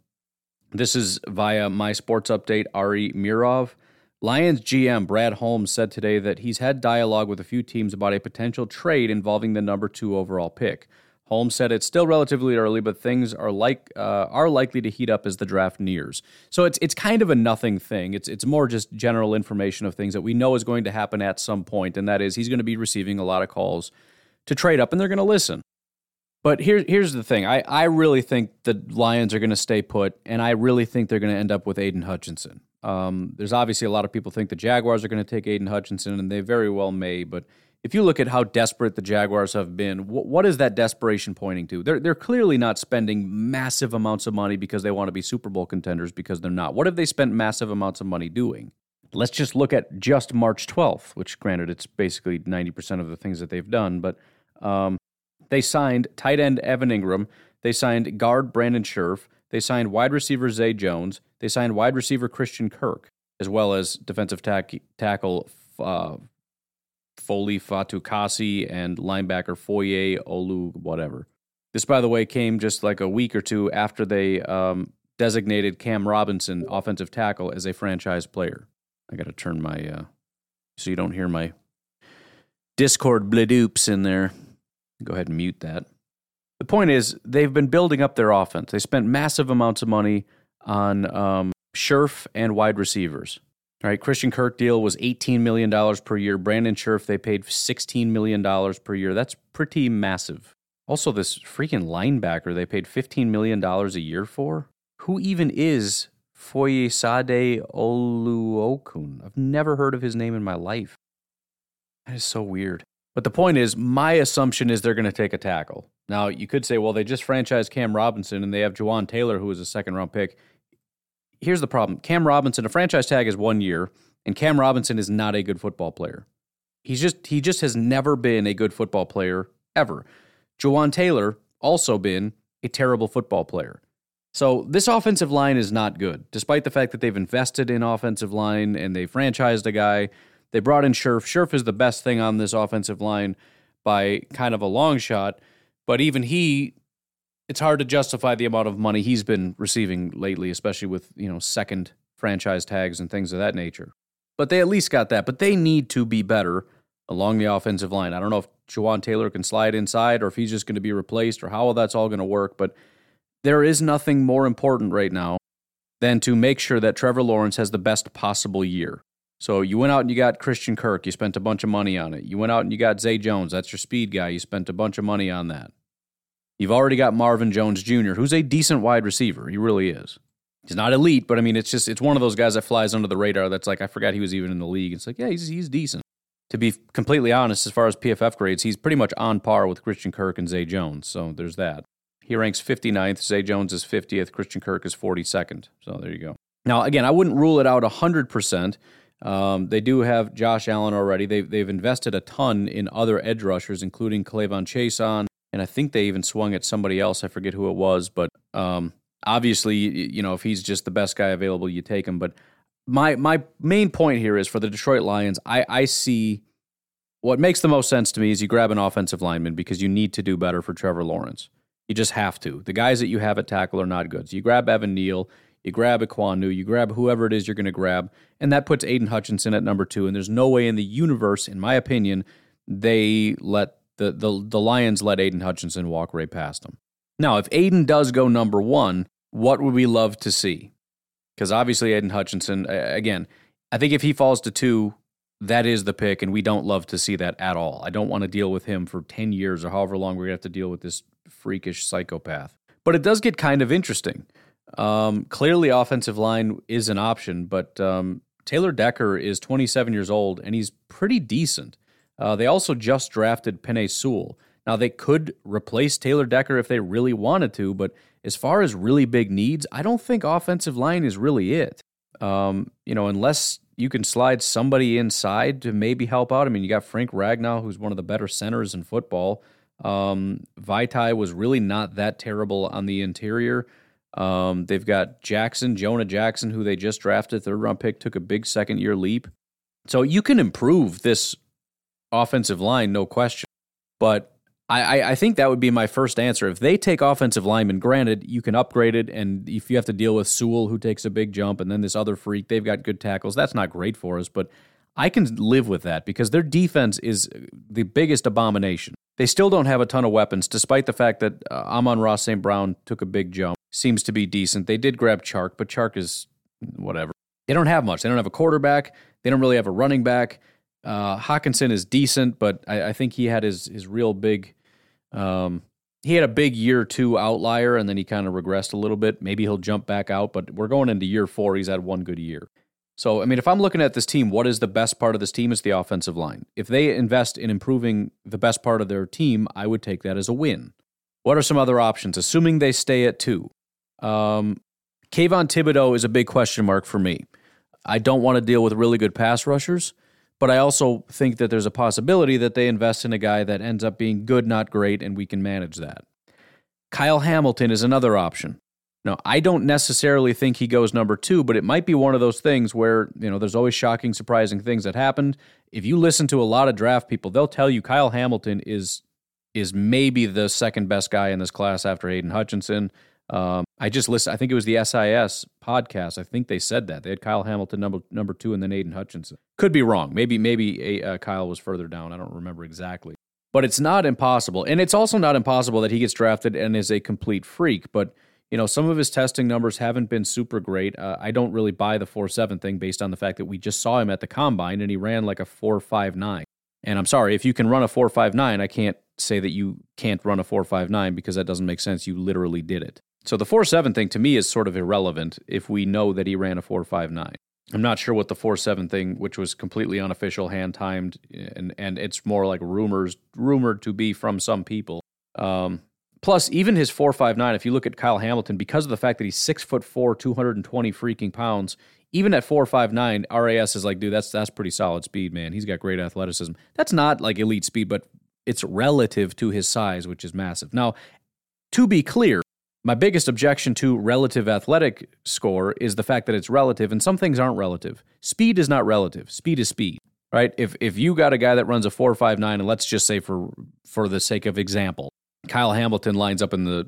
this is via my sports update, Ari Meirov. Lions GM Brad Holmes said today that he's had dialogue with a few teams about a potential trade involving the number two overall pick. Holmes said it's still relatively early, but things are like uh, are likely to heat up as the draft nears. So it's it's kind of a nothing thing. It's it's more just general information of things that we know is going to happen at some point, and that is he's going to be receiving a lot of calls to trade up, and they're going to listen. But here, here's the thing. I, I really think the Lions are going to stay put, and I really think they're going to end up with Aidan Hutchinson. Um, there's obviously a lot of people think the Jaguars are going to take Aidan Hutchinson, and they very well may, but – if you look at how desperate the Jaguars have been, what, what is that desperation pointing to? They're, they're clearly not spending massive amounts of money because they want to be Super Bowl contenders because they're not. What have they spent massive amounts of money doing? Let's just look at just March 12th, which, granted, it's basically 90% of the things that they've done, but um, they signed tight end Evan Engram, They signed guard Brandon Scherff, They signed wide receiver Zay Jones. They signed wide receiver Christian Kirk, as well as defensive tack- tackle uh, Foley Fatukasi and linebacker Foye Olu, whatever. This, by the way, came just like a week or two after they um, designated Cam Robinson, offensive tackle, as a franchise player. I got to turn my, uh, so you don't hear my Discord bladoops in there. Go ahead and mute that. The point is, they've been building up their offense. They spent massive amounts of money on um, Scherff and wide receivers. All right, Christian Kirk deal was $18 million per year. Brandon Scherff, they paid $16 million per year. That's pretty massive. Also, this freaking linebacker they paid $15 million a year for. Who even is Foyesade Oluokun? I've never heard of his name in my life. That is so weird. But the point is, my assumption is they're going to take a tackle. Now, you could say, well, they just franchised Cam Robinson and they have Jawaan Taylor, who was a second round pick here's the problem Cam Robinson, a franchise tag is one year, and Cam Robinson is not a good football player. He's just he just has never been a good football player ever. Jawaan Taylor also been a terrible football player. So this offensive line is not good, despite the fact that they've invested in offensive line and they franchised a guy. They brought in Scherff. Scherff is the best thing on this offensive line by kind of a long shot, but even he, it's hard to justify the amount of money he's been receiving lately, especially with you know second franchise tags and things of that nature. But they at least got that. But they need to be better along the offensive line. I don't know if Jawaan Taylor can slide inside or if he's just going to be replaced or how that's all going to work, but there is nothing more important right now than to make sure that Trevor Lawrence has the best possible year. So you went out and you got Christian Kirk, you spent a bunch of money on it. You went out and you got Zay Jones, that's your speed guy, you spent a bunch of money on that. You've already got Marvin Jones Jr., who's a decent wide receiver. He really is. He's not elite, but I mean, it's just it's one of those guys that flies under the radar. That's like I forgot he was even in the league. It's like yeah, he's he's decent. To be completely honest, as far as PFF grades, he's pretty much on par with Christian Kirk and Zay Jones. So there's that. He ranks 59th. Zay Jones is 50th. Christian Kirk is 42nd. So there you go. Now, again, I wouldn't rule it out 100%. Um, they do have Josh Allen already. They've, they've invested a ton in other edge rushers, including K'Lavon Chaisson, and I think they even swung at somebody else. I forget who it was, but um, obviously, you know, if he's just the best guy available, you take him. But my my main point here is for the Detroit Lions. I, I see what makes the most sense to me is you grab an offensive lineman because you need to do better for Trevor Lawrence. You just have to. The guys that you have at tackle are not good. So you grab Evan Neal, you grab Ekwonu, you grab whoever it is you're going to grab, and that puts Aidan Hutchinson at number two. And there's no way in the universe, in my opinion, they let the the, the Lions let Aidan Hutchinson walk right past them. Now, if Aidan does go number one, what would we love to see? Because obviously, Aidan Hutchinson, again, I think if he falls to two, that is the pick, and we don't love to see that at all. I don't want to deal with him for 10 years or however long we're going to have to deal with this freakish psychopath. But it does get kind of interesting. Um, clearly, offensive line is an option, but um, Taylor Decker is 27 years old and he's pretty decent. Uh, they also just drafted Penei Sewell. Now, they could replace Taylor Decker if they really wanted to, but as far as really big needs, I don't think offensive line is really it. Um, you know, unless you can slide somebody inside to maybe help out. I mean, you got Frank Ragnow, who's one of the better centers in football. Um, Vaitai was really not that terrible on the interior. Um, they've got Jackson, Jonah Jackson, who they just drafted, third round pick, took a big second year leap. So you can improve this offensive line, no question. But I, I, think that would be my first answer. If they take offensive linemen, granted, you can upgrade it, and if you have to deal with Sewell, who takes a big jump, and then this other freak, they've got good tackles. That's not great for us, but I can live with that because their defense is the biggest abomination. They still don't have a ton of weapons, despite the fact that uh, Amon-Ra St. Brown took a big jump. Seems to be decent. They did grab Chark, but Chark is whatever. They don't have much. They don't have a quarterback. They don't really have a running back. Uh, Hockenson is decent, but I, I, think he had his his real big. Um, he had a big year two outlier, and then he kind of regressed a little bit. Maybe he'll jump back out, but we're going into year four. He's had one good year. So, I mean, if I'm looking at this team, what is the best part of this team? Is the offensive line. If they invest in improving the best part of their team, I would take that as a win. What are some other options, assuming they stay at two? Um, Kayvon Thibodeaux is a big question mark for me. I don't want to deal with really good pass rushers, but I also think that there's a possibility that they invest in a guy that ends up being good, not great, and we can manage that. Kyle Hamilton is another option. Now, I don't necessarily think he goes number two, but it might be one of those things where, you know, there's always shocking, surprising things that happened. If you listen to a lot of draft people, they'll tell you Kyle Hamilton is is maybe the second best guy in this class after Aidan Hutchinson. Um, I just listened. I think it was the SIS podcast. I think they said that they had Kyle Hamilton number number two, and then Aidan Hutchinson. Could be wrong. Maybe maybe uh, Kyle was further down. I don't remember exactly. But it's not impossible, and it's also not impossible that he gets drafted and is a complete freak. But you know, some of his testing numbers haven't been super great. Uh, I don't really buy the four seven thing based on the fact that we just saw him at the combine and he ran like a four five nine. And I'm sorry if you can run a four five nine, I can't say that you can't run a four five nine because that doesn't make sense. You literally did it. So the four seven thing to me is sort of irrelevant if we know that he ran a four five nine. I'm not sure what the four seven thing, which was completely unofficial, hand timed, and and it's more like rumors rumored to be from some people. Um, Plus, even his 4.59, if you look at Kyle Hamilton, because of the fact that he's six foot four, 220 freaking pounds, even at 4.59, RAS is like, dude, that's that's pretty solid speed, man. He's got great athleticism. That's not like elite speed, but it's relative to his size, which is massive. Now, to be clear, My biggest objection to relative athletic score is the fact that it's relative, and some things aren't relative. Speed is not relative. Speed is speed, right? If if you got a guy that runs a four five nine, and let's just say for for the sake of example, Kyle Hamilton lines up in the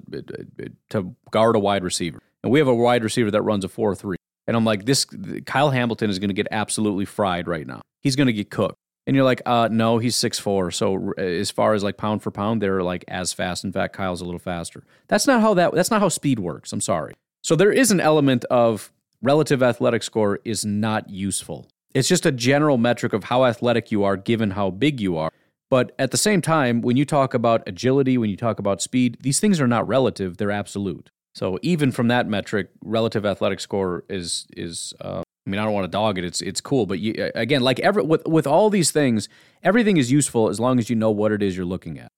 to guard a wide receiver, and we have a wide receiver that runs a four three, and I'm like, this Kyle Hamilton is going to get absolutely fried right now. He's going to get cooked and you're like, uh, no, he's six four. So as far as like pound for pound, they're like as fast. In fact, Kyle's a little faster. That's not how that. That's not how speed works. I'm sorry. So there is an element of relative athletic score is not useful. It's just a general metric of how athletic you are given how big you are. But at the same time, when you talk about agility, when you talk about speed, these things are not relative; they're absolute. So even from that metric, relative athletic score is is uh, I mean, I don't want to dog it. It's it's cool, but you, again, like every with with all these things, everything is useful as long as you know what it is you're looking at.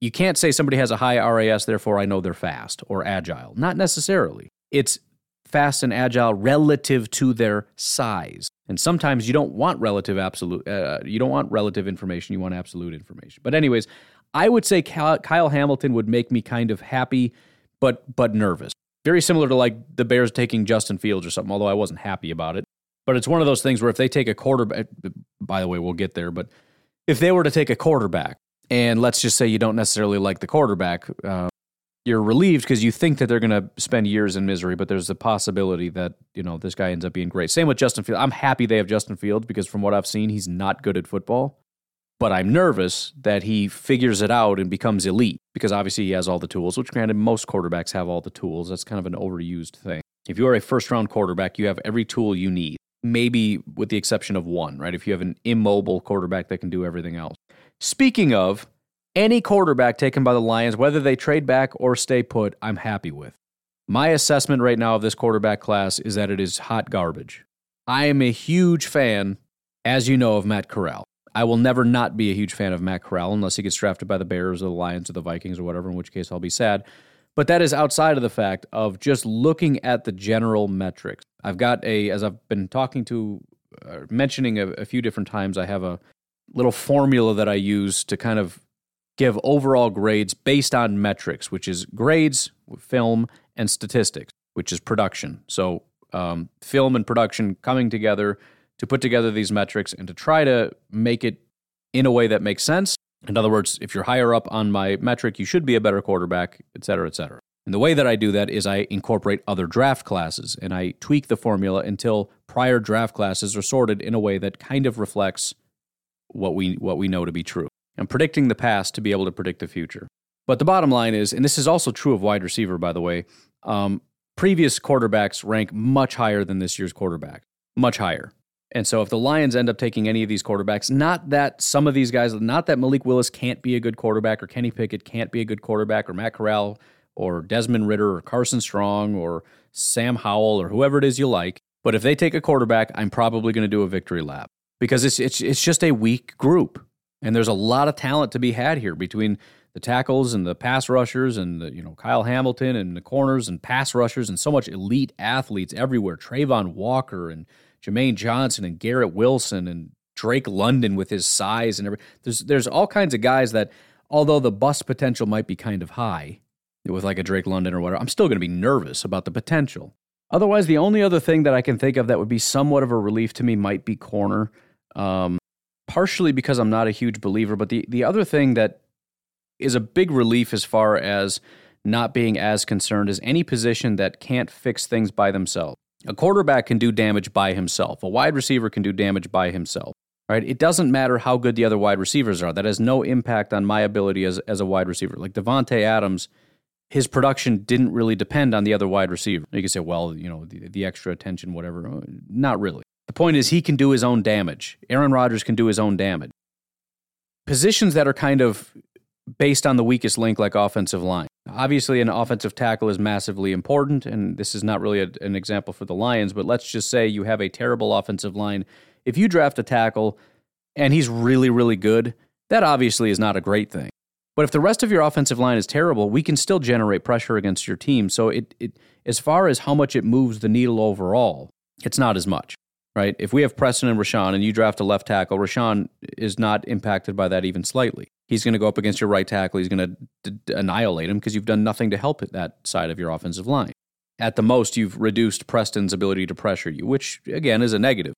You can't say somebody has a high RAS, therefore I know they're fast or agile. Not necessarily. It's fast and agile relative to their size. And sometimes you don't want relative absolute. Uh, you don't want relative information. You want absolute information. But anyways, I would say Kyle Hamilton would make me kind of happy, but but nervous. Very similar to like the Bears taking Justin Fields or something, although I wasn't happy about it. But it's one of those things where if they take a quarterback, by the way, we'll get there, but if they were to take a quarterback, and let's just say you don't necessarily like the quarterback, uh, you're relieved because you think that they're going to spend years in misery, but there's a possibility that you know this guy ends up being great. Same with Justin Fields. I'm happy they have Justin Fields because from what I've seen, he's not good at football but I'm nervous that he figures it out and becomes elite because obviously he has all the tools, which granted, most quarterbacks have all the tools. That's kind of an overused thing. If you are a first round quarterback, you have every tool you need, maybe with the exception of one, right? If you have an immobile quarterback that can do everything else. Speaking of, any quarterback taken by the Lions, whether they trade back or stay put, I'm happy with. My assessment right now of this quarterback class is that it is hot garbage. I am a huge fan, as you know, of Matt Corral. I will never not be a huge fan of Matt Corral unless he gets drafted by the Bears or the Lions or the Vikings or whatever, in which case I'll be sad. But that is outside of the fact of just looking at the general metrics. I've got a, as I've been talking to, uh, mentioning a, a few different times, I have a little formula that I use to kind of give overall grades based on metrics, which is grades, film, and statistics, which is production. So, um, film and production coming together to put together these metrics and to try to make it in a way that makes sense. In other words, if you're higher up on my metric, you should be a better quarterback, et cetera, et cetera. And the way that I do that is I incorporate other draft classes and I tweak the formula until prior draft classes are sorted in a way that kind of reflects what we what we know to be true. I'm predicting the past to be able to predict the future. But the bottom line is, and this is also true of wide receiver, by the way, um, previous quarterbacks rank much higher than this year's quarterback, much higher. And so if the Lions end up taking any of these quarterbacks, not that some of these guys, not that Malik Willis can't be a good quarterback or Kenny Pickett can't be a good quarterback or Matt Corral or Desmond Ridder or Carson Strong or Sam Howell or whoever it is you like. But if they take a quarterback, I'm probably going to do a victory lap because it's, it's, it's just a weak group. And there's a lot of talent to be had here between the tackles and the pass rushers and the, you know Kyle Hamilton and the corners and pass rushers and so much elite athletes everywhere. Travon Walker and Jermaine Johnson and Garrett Wilson and Drake London with his size and everything. There's there's all kinds of guys that, although the bust potential might be kind of high, with like a Drake London or whatever, I'm still going to be nervous about the potential. Otherwise, the only other thing that I can think of that would be somewhat of a relief to me might be corner. Um, partially because I'm not a huge believer, but the the other thing that is a big relief as far as not being as concerned is any position that can't fix things by themselves. A quarterback can do damage by himself. A wide receiver can do damage by himself. Right? It doesn't matter how good the other wide receivers are. That has no impact on my ability as, as a wide receiver. Like Davante Adams, his production didn't really depend on the other wide receiver. You can say, well, you know, the, the extra attention, whatever. Uh, not really. The point is, he can do his own damage. Aaron Rodgers can do his own damage. Positions that are kind of based on the weakest link, like offensive line. Obviously, an offensive tackle is massively important, and this is not really a, an example for the Lions, but let's just say you have a terrible offensive line. If you draft a tackle and he's really, really good, that obviously is not a great thing. But if the rest of your offensive line is terrible, we can still generate pressure against your team. So it, it as far as how much it moves the needle overall, it's not as much, right? If we have Preston and Rashan and you draft a left tackle, Rashan is not impacted by that even slightly he's going to go up against your right tackle. He's going to d- annihilate him because you've done nothing to help that side of your offensive line. At the most, you've reduced Preston's ability to pressure you, which again is a negative.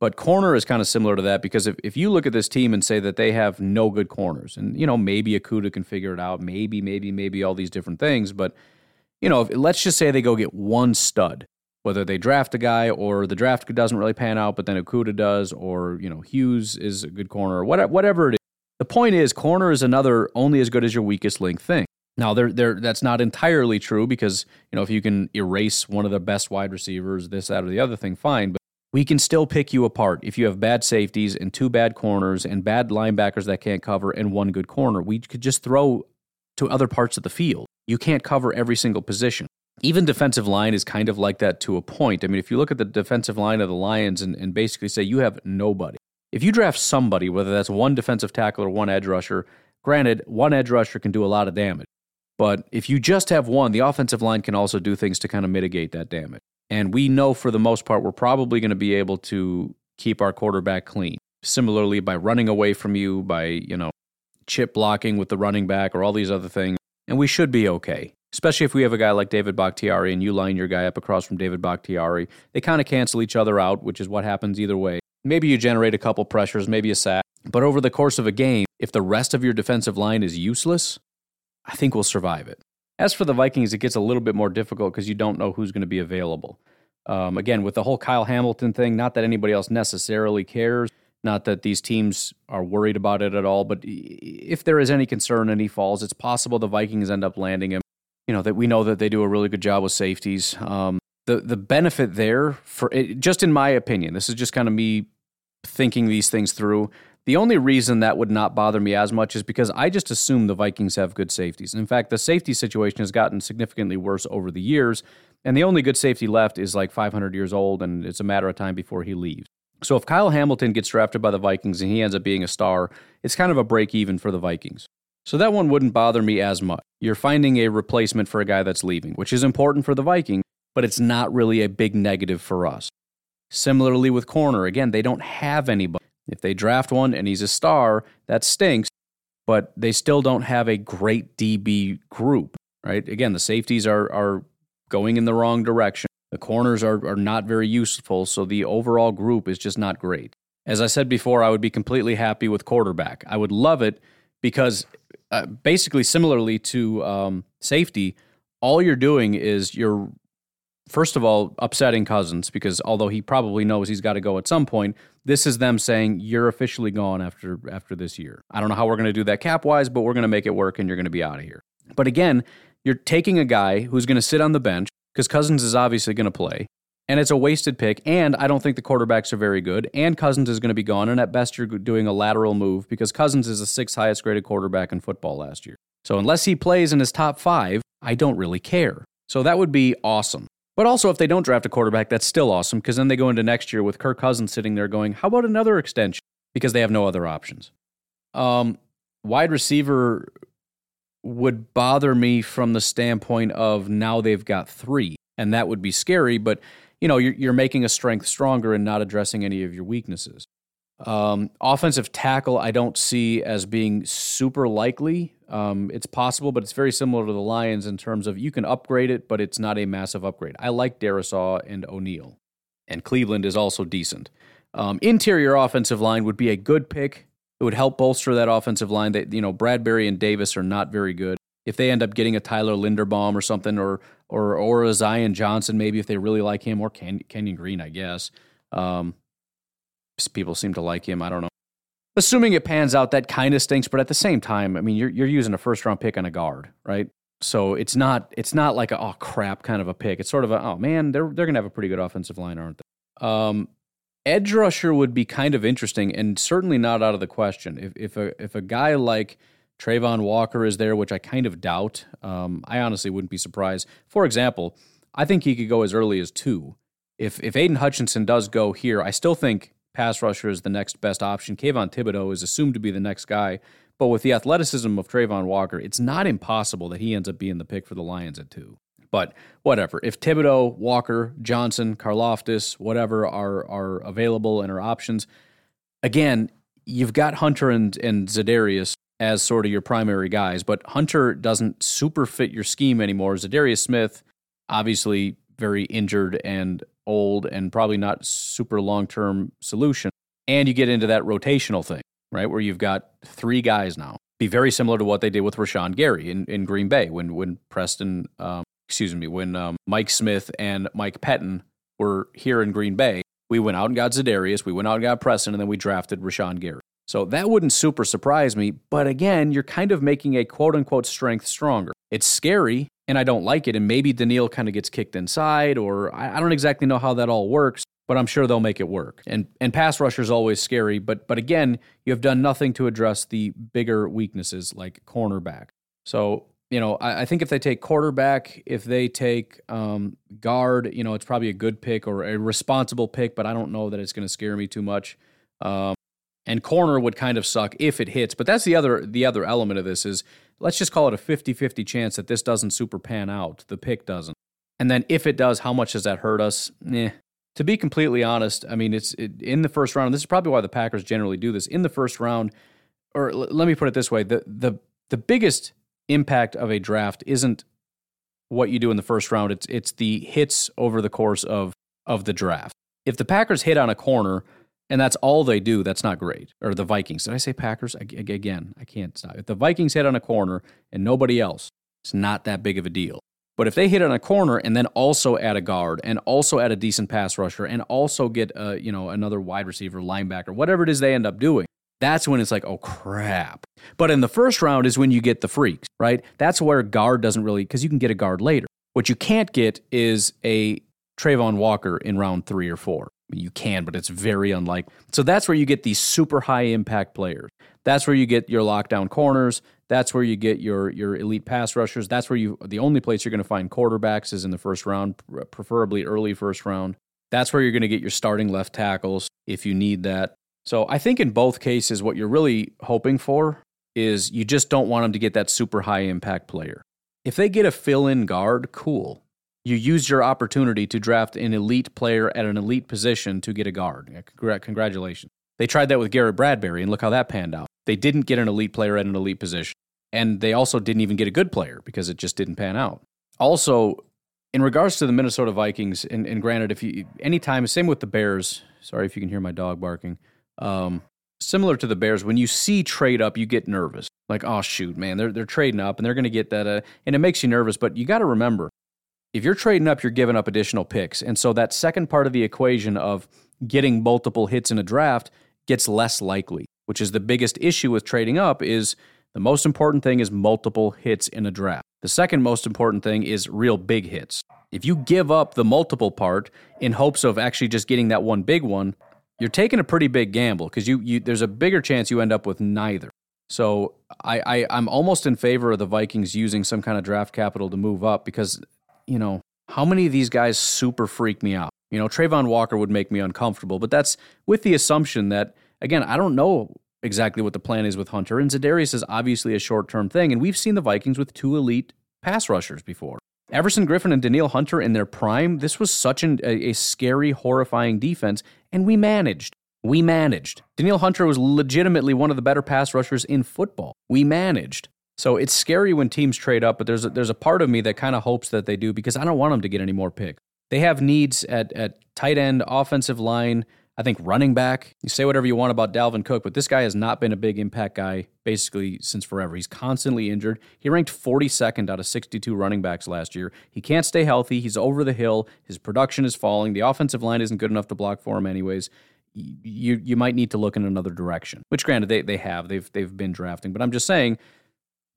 But corner is kind of similar to that because if, if you look at this team and say that they have no good corners, and you know maybe Okudah can figure it out, maybe maybe maybe all these different things, but you know if, let's just say they go get one stud, whether they draft a guy or the draft doesn't really pan out, but then Okudah does, or you know Hughes is a good corner, or whatever whatever it is. The point is, corner is another only as good as your weakest link thing. Now, they're, they're, that's not entirely true because you know if you can erase one of the best wide receivers, this, that, or the other thing, fine. But we can still pick you apart if you have bad safeties and two bad corners and bad linebackers that can't cover and one good corner. We could just throw to other parts of the field. You can't cover every single position. Even defensive line is kind of like that to a point. I mean, if you look at the defensive line of the Lions and, and basically say you have nobody, if you draft somebody, whether that's one defensive tackle or one edge rusher, granted, one edge rusher can do a lot of damage. But if you just have one, the offensive line can also do things to kind of mitigate that damage. And we know for the most part, we're probably going to be able to keep our quarterback clean. Similarly, by running away from you, by, you know, chip blocking with the running back or all these other things. And we should be okay, especially if we have a guy like David Bakhtiari and you line your guy up across from David Bakhtiari. They kind of cancel each other out, which is what happens either way. Maybe you generate a couple pressures, maybe a sack. But over the course of a game, if the rest of your defensive line is useless, I think we'll survive it. As for the Vikings, it gets a little bit more difficult because you don't know who's going to be available. Um, again, with the whole Kyle Hamilton thing, not that anybody else necessarily cares, not that these teams are worried about it at all, but if there is any concern and he falls, it's possible the Vikings end up landing him. You know that we know that they do a really good job with safeties. Um, the the benefit there for it, just in my opinion, this is just kind of me thinking these things through. The only reason that would not bother me as much is because I just assume the Vikings have good safeties. In fact, the safety situation has gotten significantly worse over the years, and the only good safety left is like 500 years old, and it's a matter of time before he leaves. So if Kyle Hamilton gets drafted by the Vikings and he ends up being a star, it's kind of a break even for the Vikings. So that one wouldn't bother me as much. You're finding a replacement for a guy that's leaving, which is important for the Vikings, but it's not really a big negative for us. Similarly with corner, again, they don't have anybody. If they draft one and he's a star, that stinks, but they still don't have a great DB group, right? Again, the safeties are, are going in the wrong direction. The corners are, are not very useful, so the overall group is just not great. As I said before, I would be completely happy with quarterback. I would love it because uh, basically, similarly to um, safety, all you're doing is you're first of all, upsetting Cousins because although he probably knows he's got to go at some point, this is them saying you're officially gone after after this year. I don't know how we're going to do that cap wise, but we're going to make it work and you're going to be out of here. But again, you're taking a guy who's going to sit on the bench because Cousins is obviously going to play. And it's a wasted pick. And I don't think the quarterbacks are very good. And Cousins is going to be gone. And at best, you're doing a lateral move because Cousins is the sixth highest graded quarterback in football last year. So unless he plays in his top five, I don't really care. So that would be awesome. But also, if they don't draft a quarterback, that's still awesome because then they go into next year with Kirk Cousins sitting there going, how about another extension? Because they have no other options. Um, wide receiver would bother me from the standpoint of now they've got three, and that would be scary. But you know, you're, you're making a strength stronger and not addressing any of your weaknesses. Um, offensive tackle, I don't see as being super likely. Um, it's possible, but it's very similar to the Lions in terms of you can upgrade it, but it's not a massive upgrade. I like Darrisaw and O'Neill, and Cleveland is also decent. Um, interior offensive line would be a good pick. It would help bolster that offensive line. That you know, Bradbury and Davis are not very good. If they end up getting a Tyler Linderbaum or something, or or or a Zion Johnson, maybe if they really like him, or Ken, Kenyon Green, I guess. Um, people seem to like him. I don't know. Assuming it pans out, that kind of stinks. But at the same time, I mean, you're you're using a first round pick on a guard, right? So it's not it's not like a oh crap kind of a pick. It's sort of a oh man, they're they're gonna have a pretty good offensive line, aren't they? Um, edge rusher would be kind of interesting and certainly not out of the question. If if a if a guy like Travon Walker is there, which I kind of doubt, um, I honestly wouldn't be surprised. For example, I think he could go as early as two. If if Aidan Hutchinson does go here, I still think pass rusher is the next best option. Kayvon Thibodeaux is assumed to be the next guy. But with the athleticism of Travon Walker, it's not impossible that he ends up being the pick for the Lions at two. But whatever. If Thibodeaux, Walker, Johnson, Karlaftis, whatever are are available and are options, again, you've got Hunter and, and Za'Darius. As sort of your primary guys, but Hunter doesn't super fit your scheme anymore. Za'Darius Smith, obviously very injured and old and probably not super long term solution. And you get into that rotational thing, right? Where you've got three guys now. Be very similar to what they did with Rashan Gary in, in Green Bay when when Preston, um, excuse me, when um, Mike Smith and Mike Pettine were here in Green Bay. We went out and got Za'Darius, we went out and got Preston, and then we drafted Rashan Gary. So that wouldn't super surprise me. But again, you're kind of making a quote unquote strength stronger. It's scary and I don't like it. And maybe Danielle kind of gets kicked inside, or I, don't exactly know how that all works, but I'm sure they'll make it work. And and pass rusher is always scary, but but again, you have done nothing to address the bigger weaknesses like cornerback. So you know, I, I think if they take quarterback, if they take um, guard, you know, it's probably a good pick or a responsible pick, but I don't know that it's going to scare me too much. Um, and corner would kind of suck if it hits. But that's the other the other element of this is let's just call it a 50-50 chance that this doesn't super pan out. The pick doesn't. And then if it does, how much does that hurt us? Eh. To be completely honest, I mean, it's it, in the first round. This is probably why the Packers generally do this. In the first round, or l- let me put it this way: the the the biggest impact of a draft isn't what you do in the first round. It's it's the hits over the course of of the draft. If the Packers hit on a corner and that's all they do, that's not great. Or the Vikings. Did I say Packers? Again, I can't stop. If the Vikings hit on a corner and nobody else, it's not that big of a deal. But if they hit on a corner and then also add a guard and also add a decent pass rusher and also get a, you know another wide receiver, linebacker, whatever it is they end up doing, that's when it's like, oh crap. But in the first round is when you get the freaks, right? That's where guard doesn't really because you can get a guard later. What you can't get is a Travon Walker in round three or four you can, but it's very unlikely. So that's where you get these super high impact players. That's where you get your lockdown corners. That's where you get your your elite pass rushers. That's where you the only place you're going to find quarterbacks is in the first round, preferably early first round. That's where you're going to get your starting left tackles if you need that. So I think in both cases, what you're really hoping for is you just don't want them to get that super high impact player. If they get a fill in guard, cool you used your opportunity to draft an elite player at an elite position to get a guard. Congratulations. They tried that with Garrett Bradbury, and look how that panned out. They didn't get an elite player at an elite position. And they also didn't even get a good player because it just didn't pan out. Also, in regards to the Minnesota Vikings, and, and granted, if you anytime, same with the Bears. Sorry if you can hear my dog barking. Um, similar to the Bears, when you see trade up, you get nervous. Like, oh shoot, man, they're they're trading up and they're going to get that, uh, and it makes you nervous. But you got to remember, if you're trading up, you're giving up additional picks. And so that second part of the equation of getting multiple hits in a draft gets less likely, which is the biggest issue with trading up is the most important thing is multiple hits in a draft. The second most important thing is real big hits. If you give up the multiple part in hopes of actually just getting that one big one, you're taking a pretty big gamble because you, you there's a bigger chance you end up with neither. So I, I I'm almost in favor of the Vikings using some kind of draft capital to move up because you know, how many of these guys super freak me out? You know, Travon Walker would make me uncomfortable, but that's with the assumption that, again, I don't know exactly what the plan is with Hunter, and Za'Darius is obviously a short term thing, and we've seen the Vikings with two elite pass rushers before. Everson Griffen and Danielle Hunter in their prime, this was such an, a, a scary, horrifying defense, and we managed. We managed. Danielle Hunter was legitimately one of the better pass rushers in football. We managed. So it's scary when teams trade up, but there's a, there's a part of me that kind of hopes that they do because I don't want them to get any more picks. They have needs at, at tight end, offensive line, I think running back. You say whatever you want about Dalvin Cook, but this guy has not been a big impact guy basically since forever. He's constantly injured. He ranked 42nd out of 62 running backs last year. He can't stay healthy. He's over the hill. His production is falling. The offensive line isn't good enough to block for him anyways. You you might need to look in another direction. Which granted they they have. They've they've been drafting, but I'm just saying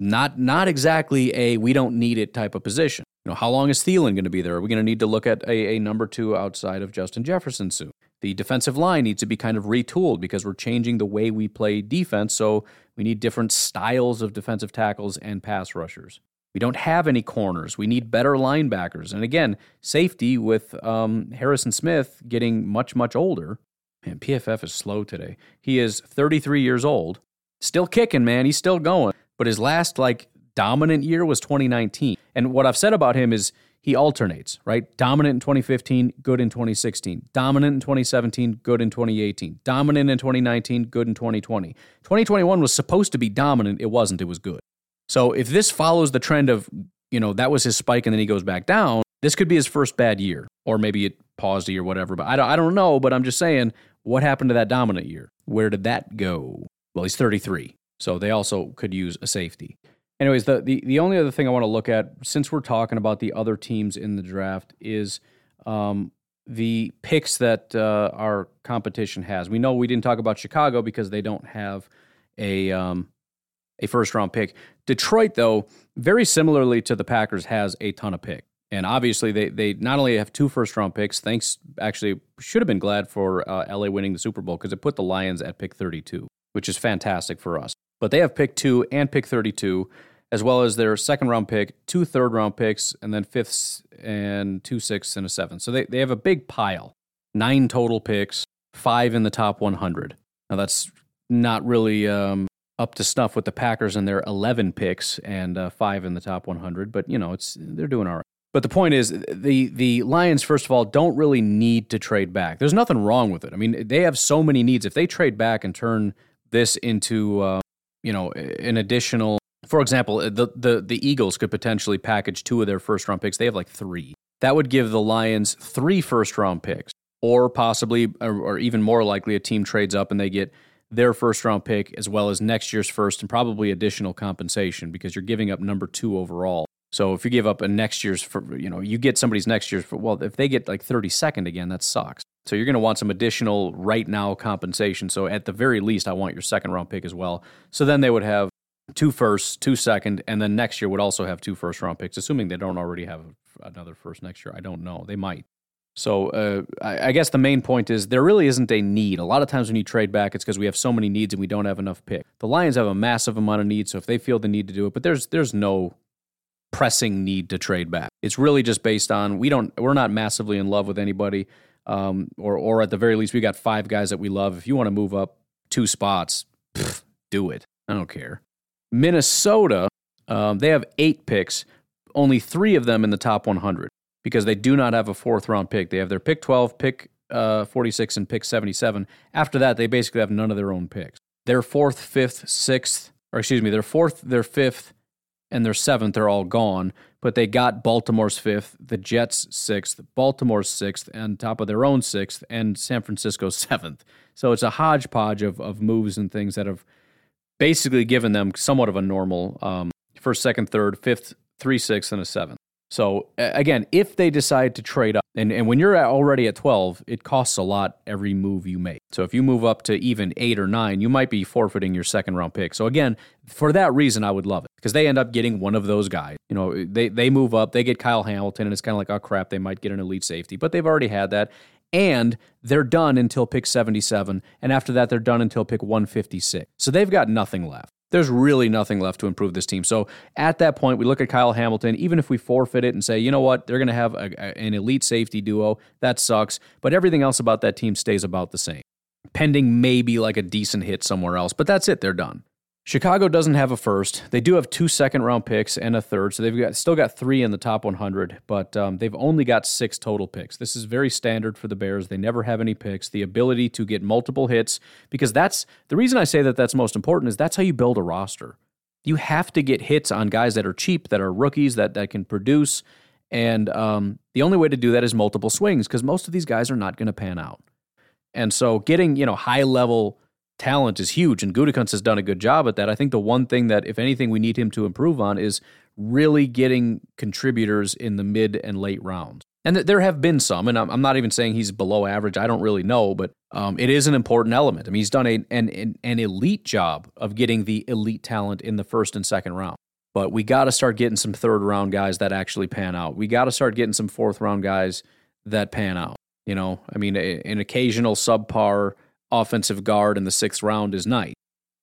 not not exactly a we don't need it type of position. You know, how long is Thielen going to be there? Are we going to need to look at a, a number two outside of Justin Jefferson soon? The defensive line needs to be kind of retooled because we're changing the way we play defense. So we need different styles of defensive tackles and pass rushers. We don't have any corners. We need better linebackers. And again, safety with um, Harrison Smith getting much, much older. Man, PFF is slow today. He is 33 years old, still kicking, man. He's still going but his last like dominant year was 2019. And what I've said about him is he alternates, right? Dominant in 2015, good in 2016. Dominant in 2017, good in 2018. Dominant in 2019, good in 2020. 2021 was supposed to be dominant. It wasn't. It was good. So if this follows the trend of, you know, that was his spike and then he goes back down, this could be his first bad year. Or maybe it paused a year, whatever. But I don't, I don't know. But I'm just saying, what happened to that dominant year? Where did that go? Well, he's 33. So they also could use a safety. Anyways, the, the, the only other thing I want to look at, since we're talking about the other teams in the draft, is um, the picks that uh, our competition has. We know we didn't talk about Chicago because they don't have a um, a first round pick. Detroit, though, very similarly to the Packers, has a ton of pick. And obviously, they, they not only have two first round picks, thanks, actually, should have been glad for uh, LA winning the Super Bowl because it put the Lions at pick 32, which is fantastic for us. But they have pick two and pick 32 as well as their second round pick, two third round picks, and then fifths and two sixths and a seventh. So they, they have a big pile, nine total picks, five in the top 100. Now that's not really um, up to snuff with the Packers and their 11 picks and uh, five in the top 100, but you know it's they're doing all right. But the point is, the the Lions, first of all, don't really need to trade back. There's nothing wrong with it. I mean, they have so many needs. If they trade back and turn this into, uh, you know, an additional for example, uh, the, the, the Eagles could potentially package two of their first round picks. They have like three. That would give the Lions three first round picks, or possibly, or, or even more likely, a team trades up and they get their first round pick as well as next year's first and probably additional compensation because you're giving up number two overall. So if you give up a next year's, for, you know, you get somebody's next year's. For, well, if they get like 32nd again, that sucks. So you're going to want some additional right now compensation. So at the very least, I want your second round pick as well. So then they would have two firsts, two second, and then next year would also have two first round picks, assuming they don't already have another first next year. I don't know. They might. So uh, I, I, guess the main point is there really isn't a need. A lot of times when you trade back, it's because we have so many needs and we don't have enough pick. The Lions have a massive amount of needs, so if they feel the need to do it, but there's there's no pressing need to trade back. It's really just based on we don't we're not massively in love with anybody, um, or or at the very least we got five guys that we love. If you want to move up two spots, pff, do it. I don't care. Minnesota, um, they have eight picks, only three of them in the top 100 because they do not have a fourth round pick. They have their pick 12, pick uh, 46, and pick 77. After that, they basically have none of their own picks. Their fourth, fifth, sixth, or excuse me, their fourth, their fifth, and their seventh are all gone. But they got Baltimore's fifth, the Jets' sixth, Baltimore's sixth, and top of their own sixth, and San Francisco's seventh. So it's a hodgepodge of, of moves and things that have basically given them somewhat of a normal um, first, second, third, fifth, three, six, and a seventh. So again, if they decide to trade up, and, and when you're already at 12, it costs a lot every move you make. So if you move up to even eight or nine, you might be forfeiting your second round pick. So again, for that reason, I would love it because they end up getting one of those guys. You know, they, they move up, they get Kyle Hamilton, and it's kind of like, oh crap, they might get an elite safety, but they've already had that and they're done until pick 77. And after that, they're done until pick 156. So they've got nothing left. There's really nothing left to improve this team. So at that point, we look at Kyle Hamilton. Even if we forfeit it and say, you know what, they're going to have a, a, an elite safety duo, that sucks. But everything else about that team stays about the same, pending maybe like a decent hit somewhere else. But that's it, they're done. Chicago doesn't have a first. They do have two second round picks and a third, so they've got still got three in the top 100, but um, they've only got six total picks. This is very standard for the Bears. They never have any picks. The ability to get multiple hits, because that's the reason I say that that's most important is that's how you build a roster. You have to get hits on guys that are cheap, that are rookies, that that can produce, and um, the only way to do that is multiple swings because most of these guys are not going to pan out. And so, getting you know high level talent is huge, and Gutekunst has done a good job at that. I think the one thing that, if anything, we need him to improve on is really getting contributors in the mid and late rounds. And th- there have been some, and I'm, I'm, not even saying he's below average. I don't really know, but um, it is an important element. I mean, he's done a, an, an, an elite job of getting the elite talent in the first and second round. But we got to start getting some third round guys that actually pan out. We got to start getting some fourth round guys that pan out. You know, I mean, a, an occasional subpar offensive guard in the sixth round is nice.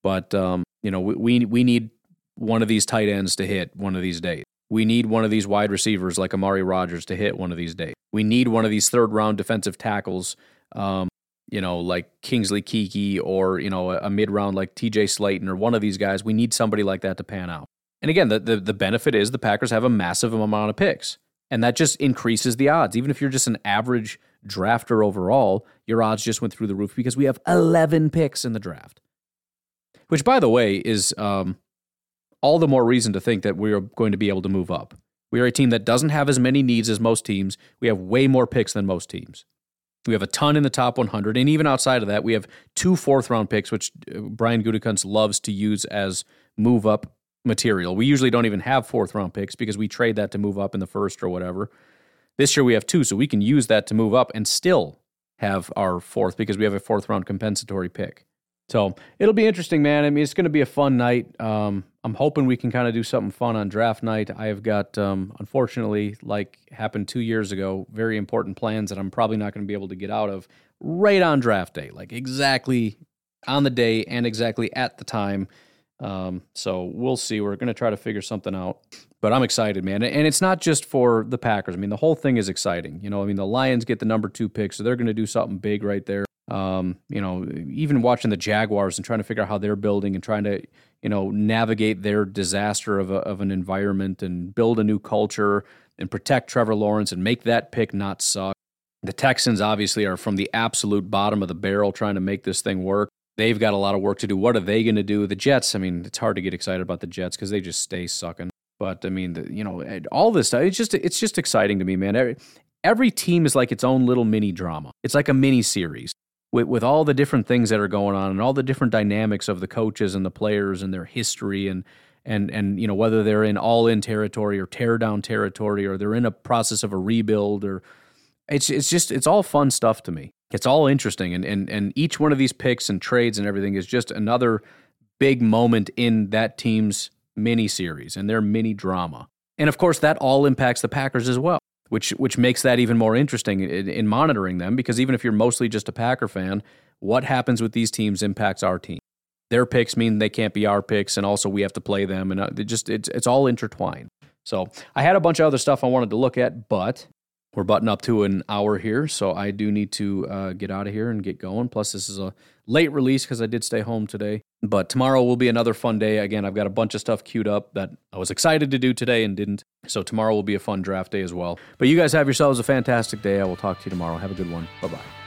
But um, you know, we we need one of these tight ends to hit one of these days. We need one of these wide receivers like Amari Rogers to hit one of these days. We need one of these third round defensive tackles, um, you know, like Kingsley Keke or you know a, a mid round like T.J. Slaton or one of these guys. We need somebody like that to pan out. And again, the, the the benefit is the Packers have a massive amount of picks. And that just increases the odds. Even if you're just an average drafter overall, your odds just went through the roof because we have 11 picks in the draft. Which, by the way, is um, all the more reason to think that we are going to be able to move up. We are a team that doesn't have as many needs as most teams. We have way more picks than most teams. We have a ton in the top 100. And even outside of that, we have two fourth round picks, which uh, Brian Gutekunst loves to use as move up material. We usually don't even have fourth round picks because we trade that to move up in the first or whatever. This year we have two, so we can use that to move up and still have our fourth because we have a fourth round compensatory pick. So it'll be interesting, man. I mean, it's going to be a fun night. Um, I'm hoping we can kind of do something fun on draft night. I have got, um, unfortunately, like happened two years ago, very important plans that I'm probably not going to be able to get out of right on draft day, like exactly on the day and exactly at the time. Um, so we'll see. We're going to try to figure something out. But I'm excited, man. And it's not just for the Packers. I mean, the whole thing is exciting. You know, I mean, the Lions get the number two pick, so they're going to do something big right there. Um, you know, even watching the Jaguars and trying to figure out how they're building and trying to, you know, navigate their disaster of, a, of an environment and build a new culture and protect Trevor Lawrence and make that pick not suck. The Texans obviously are from the absolute bottom of the barrel trying to make this thing work. They've got a lot of work to do. What are they going to do? The Jets, I mean, it's hard to get excited about the Jets because they just stay sucking. But I mean, the, you know, all this stuff, it's just it's just exciting to me, man. Every, every team is like its own little mini drama. It's like a mini series with, with all the different things that are going on and all the different dynamics of the coaches and the players and their history and and and you know whether they're in all in territory or tear down territory or they're in a process of a rebuild or it's it's just it's all fun stuff to me. It's all interesting and and and each one of these picks and trades and everything is just another big moment in that team's mini series and their mini drama. And of course that all impacts the Packers as well which which makes that even more interesting in, in, monitoring them because even if you're mostly just a Packer fan, what happens with these teams impacts our team. Their picks mean they can't be our picks, and also we have to play them, and uh, it just it's it's all intertwined. So I had a bunch of other stuff I wanted to look at, but we're butting up to an hour here, so I do need to uh, get out of here and get going. Plus, this is a late release because I did stay home today. But tomorrow will be another fun day. Again, I've got a bunch of stuff queued up that I was excited to do today and didn't. So tomorrow will be a fun draft day as well. But you guys have yourselves a fantastic day. I will talk to you tomorrow. Have a good one. Bye bye.